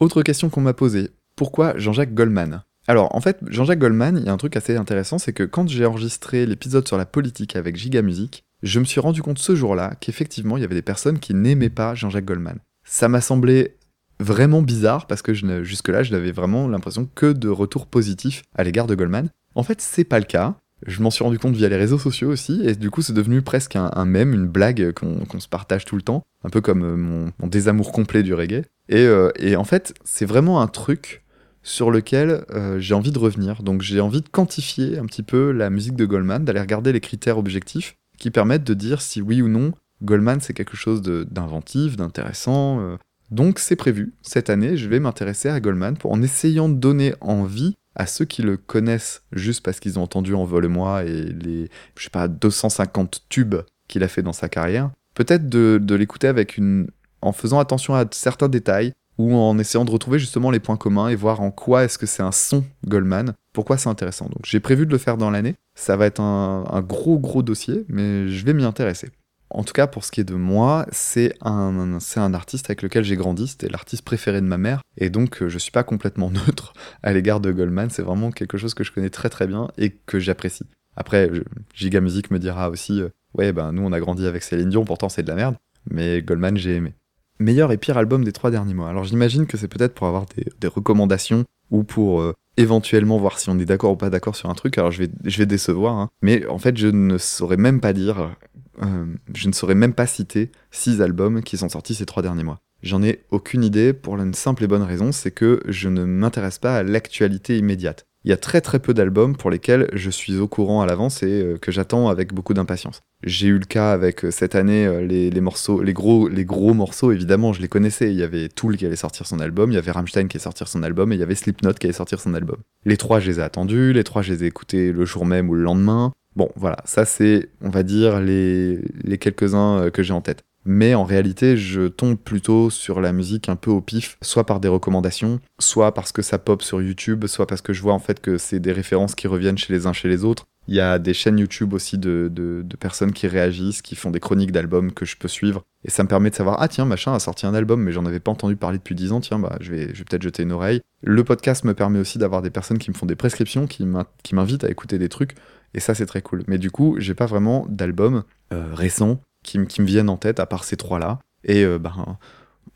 Speaker 1: Autre question qu'on m'a posée. Pourquoi Jean-Jacques Goldman? Alors, en fait, Jean-Jacques Goldman, il y a un truc assez intéressant, c'est que quand j'ai enregistré l'épisode sur la politique avec Giga Music, je me suis rendu compte ce jour-là qu'effectivement, il y avait des personnes qui n'aimaient pas Jean-Jacques Goldman. Ça m'a semblé vraiment bizarre parce que jusque-là, je n'avais vraiment l'impression que de retours positifs à l'égard de Goldman. En fait, c'est pas le cas. Je m'en suis rendu compte via les réseaux sociaux aussi, et du coup, c'est devenu presque un, un mème, une blague qu'on se partage tout le temps, un peu comme euh, mon, désamour complet du reggae. Et, euh, et en fait, c'est vraiment un truc sur lequel euh, j'ai envie de revenir. Donc j'ai envie de quantifier un petit peu la musique de Goldman, d'aller regarder les critères objectifs qui permettent de dire si oui ou non Goldman c'est quelque chose d'inventif, d'intéressant. Donc c'est prévu. Cette année, je vais m'intéresser à Goldman pour, en essayant de donner envie à ceux qui le connaissent juste parce qu'ils ont entendu Envole-moi et les, je sais pas, 250 tubes qu'il a fait dans sa carrière. Peut-être de, l'écouter avec une, en faisant attention à certains détails, ou en essayant de retrouver justement les points communs et voir en quoi est-ce que c'est un son Goldman, pourquoi c'est intéressant. Donc j'ai prévu de le faire dans l'année, ça va être un gros gros dossier, mais je vais m'y intéresser. En tout cas, pour ce qui est de moi, c'est un, c'est un artiste avec lequel j'ai grandi, c'était l'artiste préféré de ma mère, et donc euh, je suis pas complètement <laughs> neutre à l'égard de Goldman, c'est vraiment quelque chose que je connais très très bien et que j'apprécie. Après, Giga Music me dira aussi, euh, ouais, ben nous on a grandi avec Céline Dion, pourtant c'est de la merde, mais Goldman j'ai aimé. Meilleur et pire album des trois derniers mois. Alors j'imagine que c'est peut-être pour avoir des, des recommandations ou pour euh, éventuellement voir si on est d'accord ou pas d'accord sur un truc. Alors je vais, je vais décevoir, hein. mais en fait je ne saurais même pas dire, euh, je ne saurais même pas citer six albums qui sont sortis ces trois derniers mois. J'en ai aucune idée pour une simple et bonne raison, c'est que je ne m'intéresse pas à l'actualité immédiate. Il y a très très peu d'albums pour lesquels je suis au courant à l'avance et euh, que j'attends avec beaucoup d'impatience. J'ai eu le cas avec euh, cette année euh, les, morceaux, les gros, les gros morceaux évidemment je les connaissais. Il y avait Tool qui allait sortir son album, il y avait Rammstein qui allait sortir son album et il y avait Slipknot qui allait sortir son album. Les trois je les ai attendus, les trois je les ai écoutés le jour même ou le lendemain. Bon voilà, ça c'est on va dire les, quelques-uns que j'ai en tête. Mais en réalité, je tombe plutôt sur la musique un peu au pif, soit par des recommandations, soit parce que ça pop sur YouTube, soit parce que je vois en fait que c'est des références qui reviennent chez les uns chez les autres. Il y a des chaînes YouTube aussi de, de, personnes qui réagissent, qui font des chroniques d'albums que je peux suivre. Et ça me permet de savoir, ah tiens, machin a sorti un album, mais j'en avais pas entendu parler depuis 10 ans, tiens, bah je vais, je vais peut-être jeter une oreille. Le podcast me permet aussi d'avoir des personnes qui me font des prescriptions, qui m'in- qui m'invitent à écouter des trucs. Et ça, c'est très cool. Mais du coup, j'ai pas vraiment d'albums euh, récents qui, me- viennent en tête, à part ces trois-là. Et euh, ben,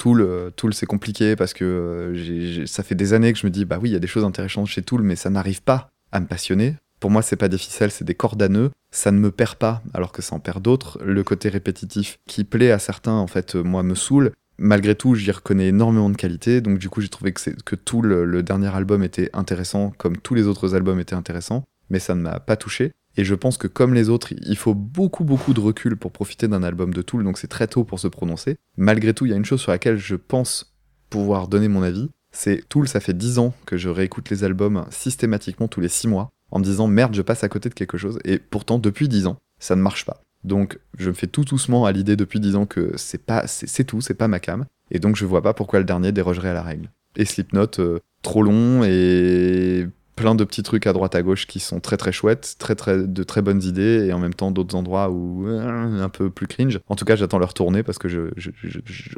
Speaker 1: euh, c'est compliqué parce que euh, ça fait des années que je me dis, bah oui, il y a des choses intéressantes chez Tool, mais ça n'arrive pas à me passionner. Pour moi, c'est pas des ficelles, c'est des cordes à nœuds. Ça ne me perd pas, alors que ça en perd d'autres. Le côté répétitif qui plaît à certains, en fait, euh, moi, me saoule. Malgré tout, j'y reconnais énormément de qualité, donc du coup, j'ai trouvé que, que Tool, le dernier album, était intéressant, comme tous les autres albums étaient intéressants, mais ça ne m'a pas touché. Et je pense que comme les autres, il faut beaucoup beaucoup de recul pour profiter d'un album de Tool, donc c'est très tôt pour se prononcer. Malgré tout, il y a une chose sur laquelle je pense pouvoir donner mon avis, c'est Tool, ça fait 10 ans que je réécoute les albums systématiquement tous les 6 mois, en me disant merde, je passe à côté de quelque chose, et pourtant depuis 10 ans, ça ne marche pas. Donc je me fais tout doucement à l'idée depuis 10 ans que c'est pas c'est tout, c'est pas ma cam, et donc je vois pas pourquoi le dernier dérogerait à la règle. Et Slipknot, euh, trop long et plein de petits trucs à droite à gauche qui sont très très chouettes, très très de très bonnes idées et en même temps d'autres endroits où euh, un peu plus cringe. En tout cas, j'attends leur tournée parce que je,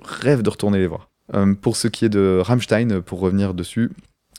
Speaker 1: rêve de retourner les voir. Euh, pour ce qui est de Rammstein, pour revenir dessus,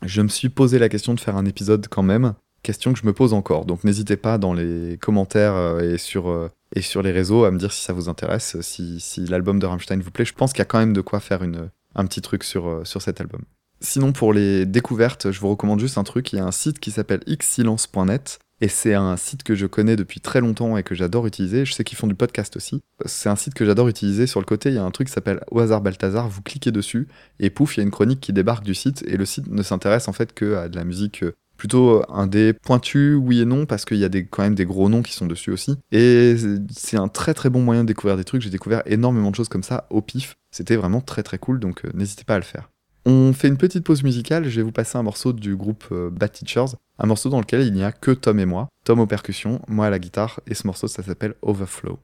Speaker 1: je me suis posé la question de faire un épisode quand même. Question que je me pose encore. Donc n'hésitez pas dans les commentaires euh, et sur, et sur les réseaux à me dire si ça vous intéresse, si, si l'album de Rammstein vous plaît. Je pense qu'il y a quand même de quoi faire une, un petit truc sur, sur cet album. Sinon, pour les découvertes, je vous recommande juste un truc. Il y a un site qui s'appelle xsilence.net. Et c'est un site que je connais depuis très longtemps et que j'adore utiliser. Je sais qu'ils font du podcast aussi. C'est un site que j'adore utiliser. Sur le côté, il y a un truc qui s'appelle Au hasard Balthazar. Vous cliquez dessus et pouf, il y a une chronique qui débarque du site. Et le site ne s'intéresse en fait que à de la musique euh, plutôt un des pointus, oui et non, parce qu'il y a quand même des gros noms qui sont dessus aussi. Et c'est un très très bon moyen de découvrir des trucs. J'ai découvert énormément de choses comme ça au pif. C'était vraiment très très cool, donc euh, n'hésitez pas à le faire. On fait une petite pause musicale, je vais vous passer un morceau du groupe euh, Bad Teachers, un morceau dans lequel il n'y a que Tom et moi, Tom aux percussions, moi à la guitare, et ce morceau ça s'appelle Overflow.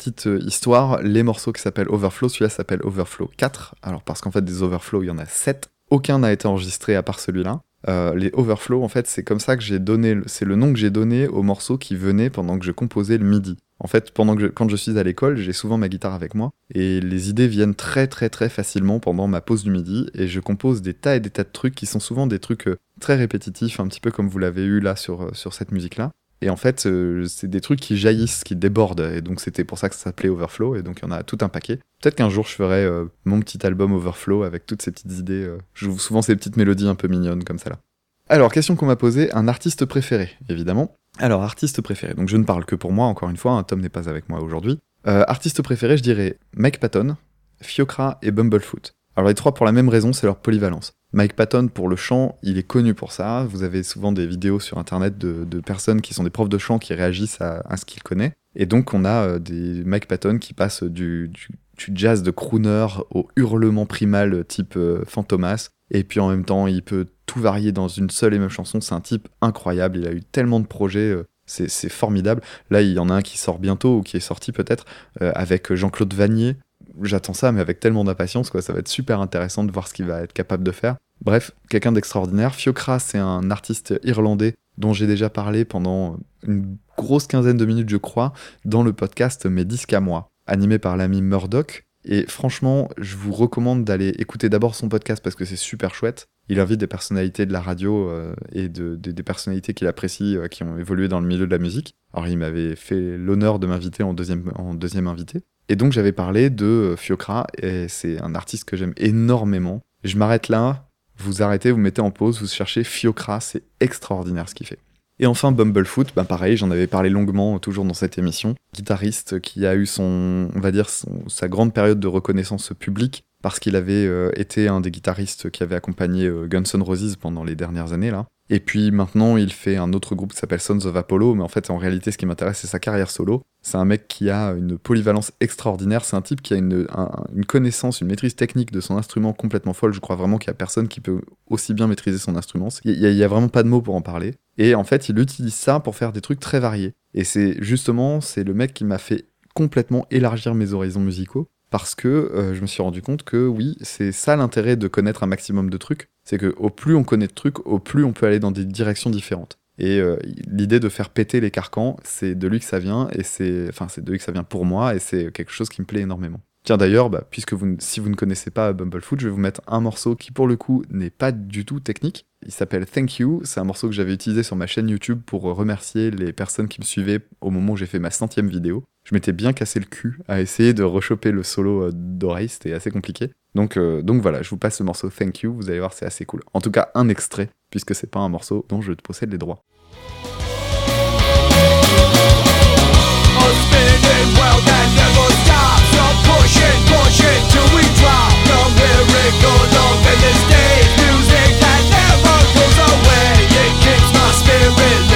Speaker 1: Petite euh, histoire, les morceaux qui s'appellent Overflow, celui-là s'appelle Overflow 4. Alors parce qu'en fait des Overflow, il y en a 7. Aucun n'a été enregistré à part celui-là. Euh, les Overflow, en fait, c'est comme ça que j'ai donné, c'est le nom que j'ai donné aux morceaux qui venaient pendant que je composais le midi. En fait, pendant que quand je suis à l'école, j'ai souvent ma guitare avec moi et les idées viennent très très très facilement pendant ma pause du midi et je compose des tas et des tas de trucs qui sont souvent des trucs euh, très répétitifs, un petit peu comme vous l'avez eu là sur, sur cette musique-là. Et en fait, euh, c'est des trucs qui jaillissent, qui débordent. Et donc, c'était pour ça que ça s'appelait Overflow. Et donc, il y en a tout un paquet. Peut-être qu'un jour, je ferai euh, mon petit album Overflow avec toutes ces petites idées. euh, je joue souvent ces petites mélodies un peu mignonnes comme ça là. Alors, question qu'on m'a posée, un artiste préféré, évidemment. Alors, artiste préféré. Donc, je ne parle que pour moi, encore une fois. hein, Tom n'est pas avec moi aujourd'hui. Artiste préféré, je dirais Mike Patton, Fiocra et Bumblefoot. Alors, les trois pour la même raison, c'est leur polyvalence. Mike Patton, pour le chant, il est connu pour ça. Vous avez souvent des vidéos sur Internet de, personnes qui sont des profs de chant qui réagissent à, ce qu'il connaît. Et donc, on a euh, des Mike Patton qui passent du, du, jazz de crooner au hurlement primal type euh, Fantomas. Et puis en même temps, il peut tout varier dans une seule et même chanson. C'est un type incroyable. Il a eu tellement de projets. euh, c'est formidable. Là, il y en a un qui sort bientôt ou qui est sorti peut-être avec Jean-Claude Vanier. J'attends ça, mais avec tellement d'impatience, quoi. Ça va être super intéressant de voir ce qu'il va être capable de faire. Bref, quelqu'un d'extraordinaire. Fiocra, c'est un artiste irlandais dont j'ai déjà parlé pendant une grosse quinzaine de minutes, je crois, dans le podcast Mes disques à moi, animé par l'ami Murdoch. Et franchement, je vous recommande d'aller écouter d'abord son podcast parce que c'est super chouette. Il invite des personnalités de la radio euh, et de, de- des personnalités qu'il apprécie, euh, qui ont évolué dans le milieu de la musique. Alors il m'avait fait l'honneur de m'inviter en deuxième invité. Et donc j'avais parlé de euh, Fiocra, et c'est un artiste que j'aime énormément. Je m'arrête là, vous arrêtez, vous mettez en pause, vous cherchez Fiocra, c'est extraordinaire ce qu'il fait. Et enfin Bumblefoot, bah pareil, j'en avais parlé longuement euh, toujours dans cette émission. Guitariste qui a eu son, on va dire, sa grande période de reconnaissance publique parce qu'il avait euh, été un des guitaristes qui avait accompagné Guns N' Roses pendant les dernières années là. Et puis maintenant, il fait un autre groupe qui s'appelle Sons of Apollo, mais en fait, en réalité, ce qui m'intéresse, c'est sa carrière solo. C'est un mec qui a une polyvalence extraordinaire. C'est un type qui a une, un- une connaissance, une maîtrise technique de son instrument complètement folle. Je crois vraiment qu'il y a personne qui peut aussi bien maîtriser son instrument. Il y, a- il y a vraiment pas de mots pour en parler. Et en fait, il utilise ça pour faire des trucs très variés. Et c'est justement, c'est le mec qui m'a fait complètement élargir mes horizons musicaux parce que euh, je me suis rendu compte que oui, c'est ça l'intérêt de connaître un maximum de trucs, c'est que au plus on connaît de trucs, au plus on peut aller dans des directions différentes. Et euh, l'idée de faire péter les carcans, c'est de lui que ça vient, et c'est, enfin, c'est de lui que ça vient pour moi, et c'est quelque chose qui me plaît énormément. Tiens d'ailleurs, bah, puisque vous, si vous ne connaissez pas Bumblefoot, je vais vous mettre un morceau qui pour le coup n'est pas du tout technique. Il s'appelle Thank You. C'est un morceau que j'avais utilisé sur ma chaîne YouTube pour remercier les personnes qui me suivaient au moment où j'ai fait ma centième vidéo. Je m'étais bien cassé le cul à essayer de rechoper le solo euh, d'oreille, c'était assez compliqué. Donc, euh, donc voilà, je vous passe le morceau Thank You, vous allez voir, c'est assez cool. En tout cas, un extrait, puisque c'est pas un morceau dont je possède les droits.
Speaker 5: A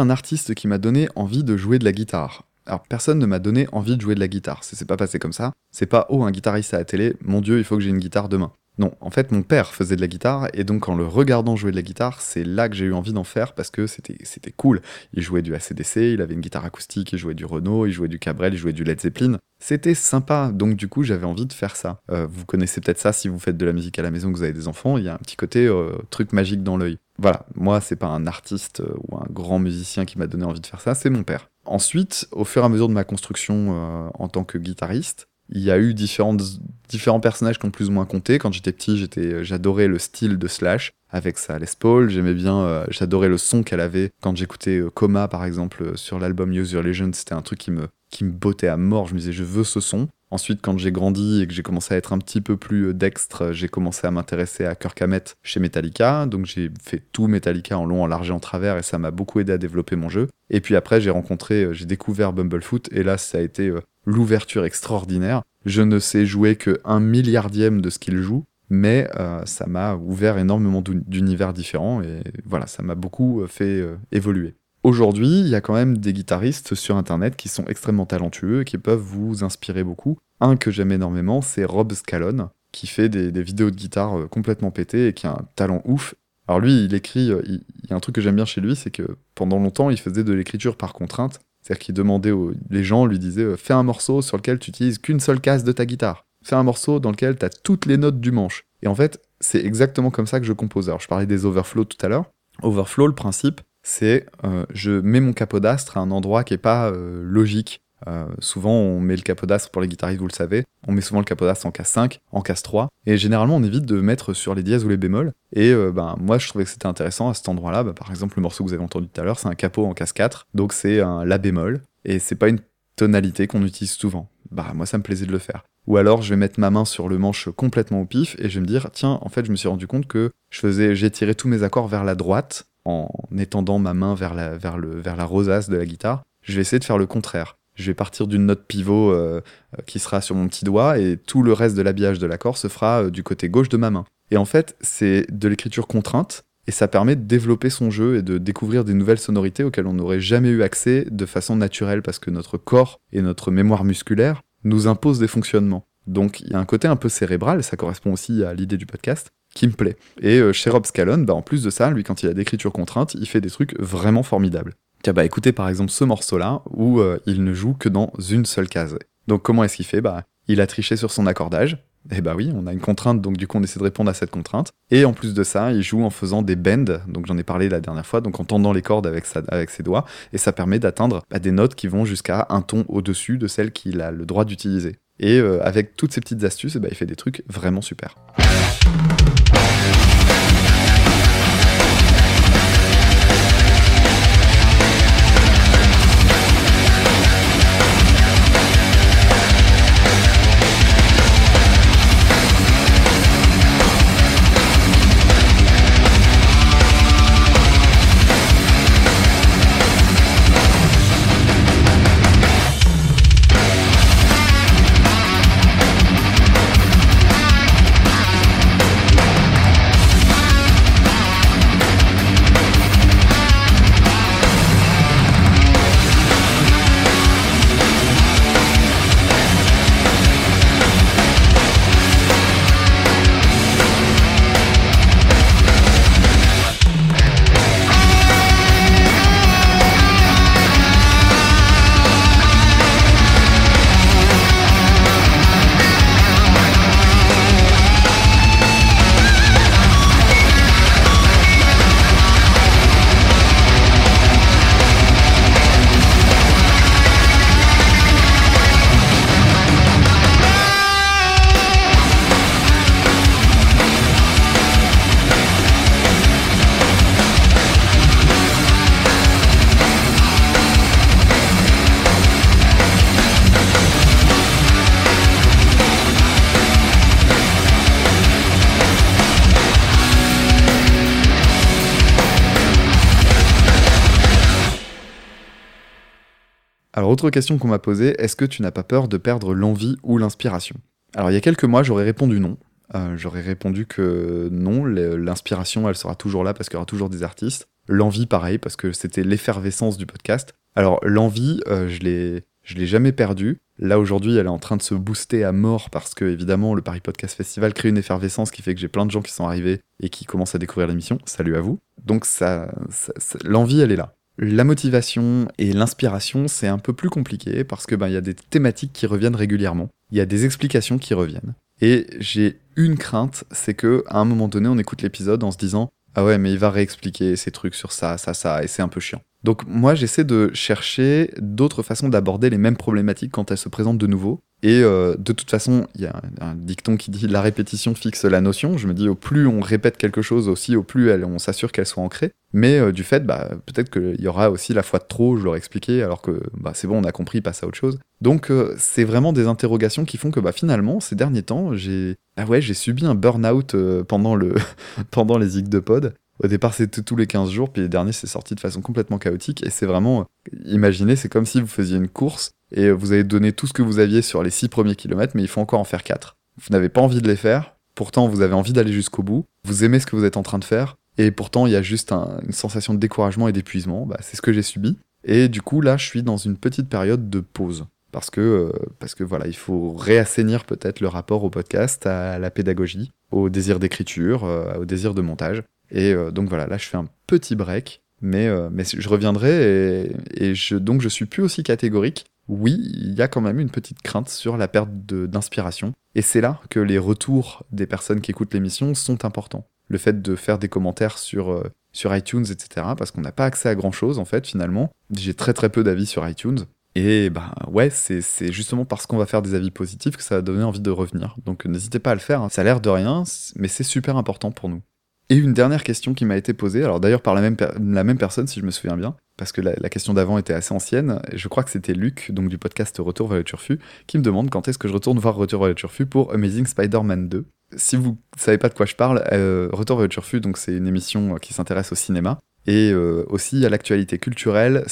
Speaker 1: un artiste qui m'a donné envie de jouer de la guitare Alors personne ne m'a donné envie de jouer de la guitare, ça s'est pas passé comme ça. C'est pas oh un guitariste à la télé, mon dieu il faut que j'ai une guitare demain. Non, en fait mon père faisait de la guitare et donc en le regardant jouer de la guitare, c'est là que j'ai eu envie d'en faire parce que c'était c'était cool. Il jouait du ACDC, il avait une guitare acoustique, il jouait du Renault, il jouait du Cabrel, il jouait du Led Zeppelin. C'était sympa, donc du coup j'avais envie de faire ça. Euh, vous connaissez peut-être ça si vous faites de la musique à la maison, que vous avez des enfants, il y a un petit côté euh, truc magique dans l'œil. Voilà, moi c'est pas un artiste euh, ou un grand musicien qui m'a donné envie de faire ça, c'est mon père. Ensuite, au fur et à mesure de ma construction euh, en tant que guitariste, il y a eu différentes, différents personnages qui ont plus ou moins compté. Quand j'étais petit, j'étais, j'adorais le style de Slash avec sa Les Paul. J'aimais bien, euh, j'adorais le son qu'elle avait quand j'écoutais euh, Coma par exemple euh, sur l'album Use Your Legend. C'était un truc qui me, qui me bottait à mort. Je me disais, je veux ce son. Ensuite, quand j'ai grandi et que j'ai commencé à être un petit peu plus euh, dextre, euh, j'ai commencé à m'intéresser à Kirk chez Metallica. Donc j'ai fait tout Metallica en long, en large et en travers et ça m'a beaucoup aidé à développer mon jeu. Et puis après, j'ai rencontré, euh, j'ai découvert Bumblefoot et là, ça a été l'ouverture extraordinaire. Je ne sais jouer que un milliardième de ce qu'il joue, mais ça m'a ouvert énormément d'u- d'univers différents et voilà, ça m'a beaucoup fait évoluer. Aujourd'hui, il y a quand même des guitaristes sur internet qui sont extrêmement talentueux et qui peuvent vous inspirer beaucoup. Un que j'aime énormément, c'est Rob Scallon, qui fait des, vidéos de guitare euh, complètement pétées et qui a un talent ouf. Alors lui, il écrit, euh, il y a un truc que j'aime bien chez lui, c'est que pendant longtemps, il faisait de l'écriture par contrainte. C'est-à-dire qu'il demandait aux les gens, lui disaient euh, fais un morceau sur lequel tu utilises qu'une seule case de ta guitare. Fais un morceau dans lequel tu as toutes les notes du manche. Et en fait, c'est exactement comme ça que je compose. Alors je parlais des overflows tout à l'heure. Overflow, le principe, c'est euh, je mets mon capodastre à un endroit qui est pas euh, logique. Euh, souvent, on met le capodastre pour les guitaristes, vous le savez. On met souvent le capodastre en casse 5, en casse 3. Et généralement, on évite de mettre sur les dièses ou les bémols. Et ben, moi, je trouvais que c'était intéressant à cet endroit-là. Bah, par exemple, le morceau que vous avez entendu tout à l'heure, c'est un capot en casse 4. Donc, c'est un La bémol. Et c'est pas une tonalité qu'on utilise souvent. Bah, moi, ça me plaisait de le faire. Ou alors, je vais mettre ma main sur le manche complètement au pif et je vais me dire, tiens, en fait, je me suis rendu compte que je faisais, j'ai tiré tous mes accords vers la droite en étendant ma main vers la, vers le, vers la rosace de la guitare. Je vais essayer de faire le contraire. Je vais partir d'une note pivot euh, euh, qui sera sur mon petit doigt et tout le reste de l'habillage de l'accord se fera euh, du côté gauche de ma main. Et en fait, c'est de l'écriture contrainte et ça permet de développer son jeu et de découvrir des nouvelles sonorités auxquelles on n'aurait jamais eu accès de façon naturelle parce que notre corps et notre mémoire musculaire nous imposent des fonctionnements. Donc il y a un côté un peu cérébral, ça correspond aussi à l'idée du podcast, qui me plaît. Et euh, chez Rob Scallon, bah, en plus de ça, lui quand il a d'écriture contrainte, il fait des trucs vraiment formidables. Tiens, bah écoutez par exemple ce morceau-là où euh, il ne joue que dans une seule case. Donc comment est-ce qu'il fait? Bah il a triché sur son accordage. Et bah oui, on a une contrainte, donc du coup on essaie de répondre à cette contrainte. Et en plus de ça, il joue en faisant des bends, donc j'en ai parlé la dernière fois, donc en tendant les cordes avec, ses doigts, et ça permet d'atteindre bah, des notes qui vont jusqu'à un ton au-dessus de celles qu'il a le droit d'utiliser. Et euh, avec toutes ces petites astuces, eh bah, il fait des trucs vraiment super. Autre question qu'on m'a posée, est-ce que tu n'as pas peur de perdre l'envie ou l'inspiration? Alors, il y a quelques mois, j'aurais répondu non. Euh, j'aurais répondu que non, l'inspiration, elle sera toujours là parce qu'il y aura toujours des artistes. L'envie, pareil, parce que c'était l'effervescence du podcast. Alors, l'envie, euh, je l'ai. Jamais perdue. Là aujourd'hui, elle est en train de se booster à mort parce que évidemment le Paris Podcast Festival crée une effervescence qui fait que j'ai plein de gens qui sont arrivés et qui commencent à découvrir l'émission. Salut à vous. Donc ça- ça- l'envie, elle est là. La motivation et l'inspiration, c'est un peu plus compliqué parce que ben il y a des thématiques qui reviennent régulièrement. Il y a des explications qui reviennent. Et j'ai une crainte, c'est que à un moment donné, on écoute l'épisode en se disant ah ouais, mais il va réexpliquer ces trucs sur ça, ça, ça, et c'est un peu chiant. Donc moi, j'essaie de chercher d'autres façons d'aborder les mêmes problématiques quand elles se présentent de nouveau. Et euh, de toute façon, il y a un dicton qui dit la répétition fixe la notion. Je me dis au plus on répète quelque chose aussi, au plus on s'assure qu'elle soit ancrée. Mais euh, du fait, bah, peut-être qu'il y aura aussi la fois de trop, je leur expliqué, alors que bah, c'est bon, on a compris, passe à autre chose. Donc euh, c'est vraiment des interrogations qui font que bah, finalement, ces derniers temps, j'ai ah ouais, j'ai subi un burn-out euh, pendant, le <laughs> pendant les Zig de Pod. Au départ, c'était tous les 15 jours, puis les derniers, c'est sorti de façon complètement chaotique. Et c'est vraiment, imaginez, c'est comme si vous faisiez une course et vous avez donné tout ce que vous aviez sur les 6 premiers kilomètres, mais il faut encore en faire 4. Vous n'avez pas envie de les faire, pourtant vous avez envie d'aller jusqu'au bout, vous aimez ce que vous êtes en train de faire, et pourtant il y a juste un- une sensation de découragement et d'épuisement. Bah, c'est ce que j'ai subi. Et du coup, là, je suis dans une petite période de pause. Parce que, euh, parce que voilà, il faut réassainir peut-être le rapport au podcast, à la pédagogie, au désir d'écriture, euh, au désir de montage. Et euh, donc voilà, là je fais un petit break, mais, euh, mais je reviendrai et, et je, donc je suis plus aussi catégorique. Oui, il y a quand même une petite crainte sur la perte d'inspiration. Et c'est là que les retours des personnes qui écoutent l'émission sont importants. Le fait de faire des commentaires sur, euh, sur iTunes, etc. Parce qu'on n'a pas accès à grand chose en fait finalement. J'ai très très peu d'avis sur iTunes. Et bah ouais, c'est justement parce qu'on va faire des avis positifs que ça va donner envie de revenir. Donc n'hésitez pas à le faire, hein. ça a l'air de rien, mais c'est super important pour nous. Et une dernière question qui m'a été posée, alors d'ailleurs par la même, la même personne si je me souviens bien, parce que la, question d'avant était assez ancienne, je crois que c'était Luc, donc du podcast Retour vers le Turfu, qui me demande quand est-ce que je retourne voir Retour vers le Turfu pour Amazing Spider-Man 2. Si vous savez pas de quoi je parle, euh, Retour vers le Turfu, donc c'est une émission euh, qui s'intéresse au cinéma, et euh, aussi à l'actualité culturelle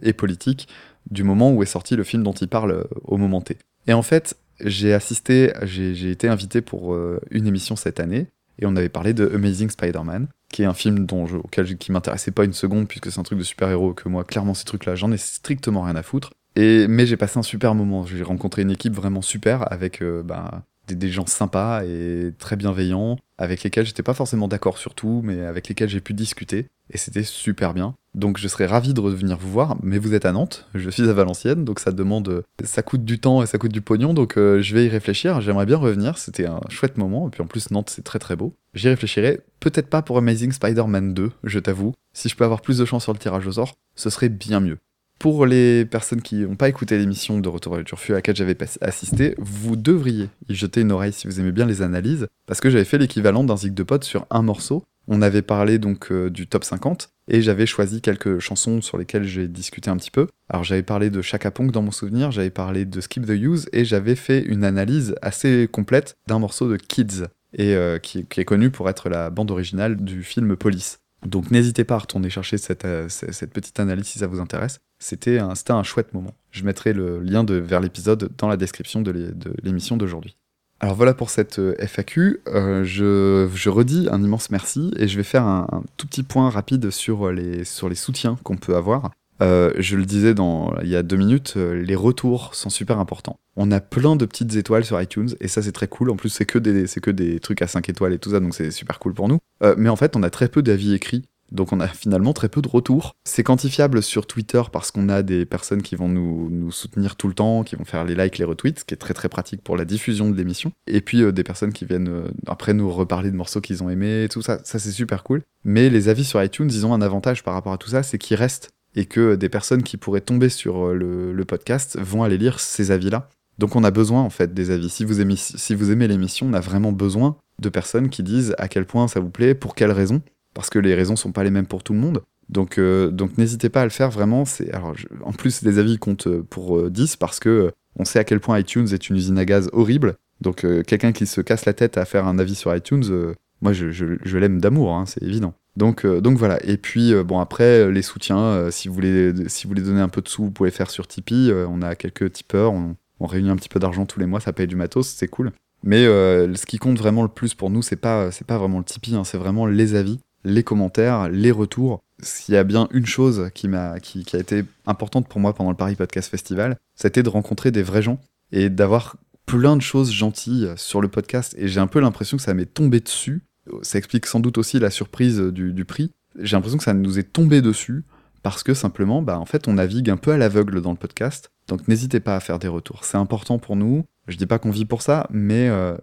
Speaker 1: et politique du moment où est sorti le film dont il parle au moment T. Et en fait, j'ai assisté, j'ai été invité pour une émission cette année, et on avait parlé de Amazing Spider-Man, qui est un film dont je, auquel je- qui m'intéressait pas une seconde, puisque c'est un truc de super-héros, que moi, clairement, ces trucs-là, j'en ai strictement rien à foutre. Et, mais j'ai passé un super moment, j'ai rencontré une équipe vraiment super, avec euh, bah, des, des gens sympas et très bienveillants, avec lesquels j'étais pas forcément d'accord sur tout, mais avec lesquels j'ai pu discuter, et c'était super bien. Donc je serais ravi de revenir vous voir, mais vous êtes à Nantes, je suis à Valenciennes, donc ça demande, euh, ça coûte du temps et ça coûte du pognon, donc euh, je vais y réfléchir. J'aimerais bien revenir, c'était un chouette moment, et puis en plus Nantes c'est très très beau. J'y réfléchirai, peut-être pas pour Amazing Spider-Man 2, je t'avoue. Si je peux avoir plus de chance sur le tirage au sort, ce serait bien mieux. Pour les personnes qui n'ont pas écouté l'émission de Retour vers le Turfu à laquelle j'avais assisté, vous devriez y jeter une oreille si vous aimez bien les analyses, parce que j'avais fait l'équivalent d'un zig de potes sur un morceau. On avait parlé donc euh, du top 50, et j'avais choisi quelques chansons sur lesquelles j'ai discuté un petit peu. Alors j'avais parlé de Chaka Ponk dans mon souvenir, j'avais parlé de Skip the Use, et j'avais fait une analyse assez complète d'un morceau de Kids, et euh, qui, est connu pour être la bande originale du film Police. Donc n'hésitez pas à retourner chercher cette, euh, cette petite analyse si ça vous intéresse. C'était un, un chouette moment. Je mettrai le lien de, vers l'épisode dans la description de l'é- de l'émission d'aujourd'hui. Alors voilà pour cette euh, FAQ. Euh, je, je redis un immense merci et je vais faire un, tout petit point rapide sur les, sur les soutiens qu'on peut avoir. Euh, je le disais dans, il y a deux minutes, les retours sont super importants. On a plein de petites étoiles sur iTunes et ça c'est très cool. En plus c'est que des, que des trucs à 5 étoiles et tout ça donc c'est super cool pour nous. Mais en fait on a très peu d'avis écrits. Donc on a finalement très peu de retours. C'est quantifiable sur Twitter parce qu'on a des personnes qui vont nous, nous soutenir tout le temps, qui vont faire les likes, les retweets, ce qui est très très pratique pour la diffusion de l'émission. Et puis euh, des personnes qui viennent euh, après nous reparler de morceaux qu'ils ont aimés, tout ça, ça c'est super cool. Mais les avis sur iTunes, ils ont un avantage par rapport à tout ça, c'est qu'ils restent. Et que des personnes qui pourraient tomber sur euh, le, le podcast vont aller lire ces avis-là. Donc on a besoin en fait des avis. Si vous aimez, si vous aimez l'émission, on a vraiment besoin de personnes qui disent à quel point ça vous plaît, pour quelles raisons parce que les raisons sont pas les mêmes pour tout le monde. Donc, euh, donc n'hésitez pas à le faire vraiment. C'est alors en plus les avis comptent euh, pour euh, 10 parce que euh, on sait à quel point iTunes est une usine à gaz horrible. Donc quelqu'un qui se casse la tête à faire un avis sur iTunes, moi je, je- l'aime d'amour, hein, c'est évident. Donc, donc voilà. Et puis bon après les soutiens, si vous voulez si vous voulez donner un peu de sous, vous pouvez faire sur Tipeee. On a quelques tipeurs, on, réunit un petit peu d'argent tous les mois, ça paye du matos, c'est cool. Mais ce qui compte vraiment le plus pour nous, c'est pas c'est pas vraiment le Tipeee, hein, c'est vraiment les avis les commentaires, les retours. S'il y a bien une chose qui, qui, qui a été importante pour moi pendant le Paris Podcast Festival, c'était de rencontrer des vrais gens et d'avoir plein de choses gentilles sur le podcast. Et j'ai un peu l'impression que ça m'est tombé dessus. Ça explique sans doute aussi la surprise du, du prix. J'ai l'impression que ça nous est tombé dessus parce que simplement, bah, en fait, on navigue un peu à l'aveugle dans le podcast. Donc n'hésitez pas à faire des retours. C'est important pour nous. Je dis pas qu'on vit pour ça, mais euh,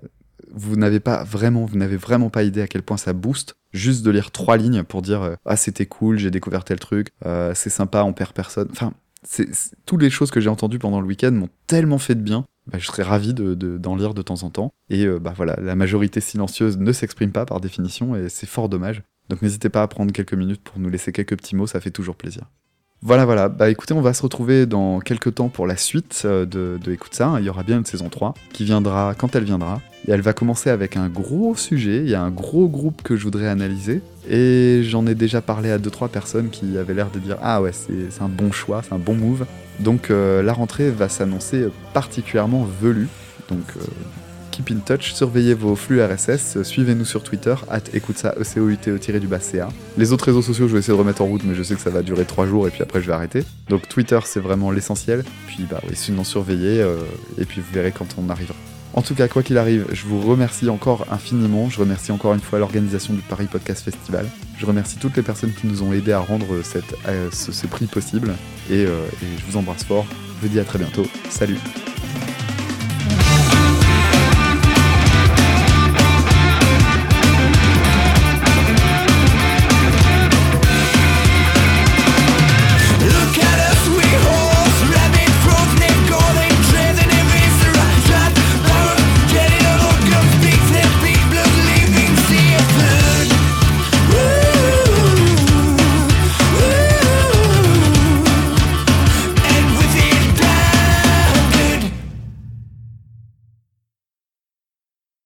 Speaker 1: vous n'avez pas vraiment, vous n'avez vraiment pas idée à quel point ça booste juste de lire trois lignes pour dire euh, ah c'était cool, j'ai découvert tel truc, euh, c'est sympa, on perd personne. Enfin, c'est, toutes les choses que j'ai entendues pendant le week-end m'ont tellement fait de bien. bah, je serais ravi de- d'en lire de temps en temps. Et euh, bah voilà, la majorité silencieuse ne s'exprime pas par définition et c'est fort dommage. Donc n'hésitez pas à prendre quelques minutes pour nous laisser quelques petits mots, ça fait toujours plaisir. Voilà, voilà. Bah écoutez, on va se retrouver dans quelques temps pour la suite euh, de, de Écoute ça. Il y aura bien une saison 3 qui viendra quand elle viendra. Et elle va commencer avec un gros sujet. Il y a un gros groupe que je voudrais analyser. Et j'en ai déjà parlé à 2-3 personnes qui avaient l'air de dire Ah ouais, c'est un bon choix, c'est un bon move. Donc euh, la rentrée va s'annoncer particulièrement velue. Donc euh, keep in touch, surveillez vos flux RSS, suivez-nous sur Twitter, at écoute ça, E du bas CA. Les autres réseaux sociaux, je vais essayer de remettre en route, mais je sais que ça va durer 3 jours et puis après je vais arrêter. Donc Twitter, c'est vraiment l'essentiel. Puis bah oui, sinon surveillez, euh, et puis vous verrez quand on arrivera. En tout cas, quoi qu'il arrive, je vous remercie encore infiniment. Je remercie encore une fois l'organisation du Paris Podcast Festival. Je remercie toutes les personnes qui nous ont aidés à rendre euh, ce, prix possible. Euh, et je vous embrasse fort. Je vous dis à très bientôt. Salut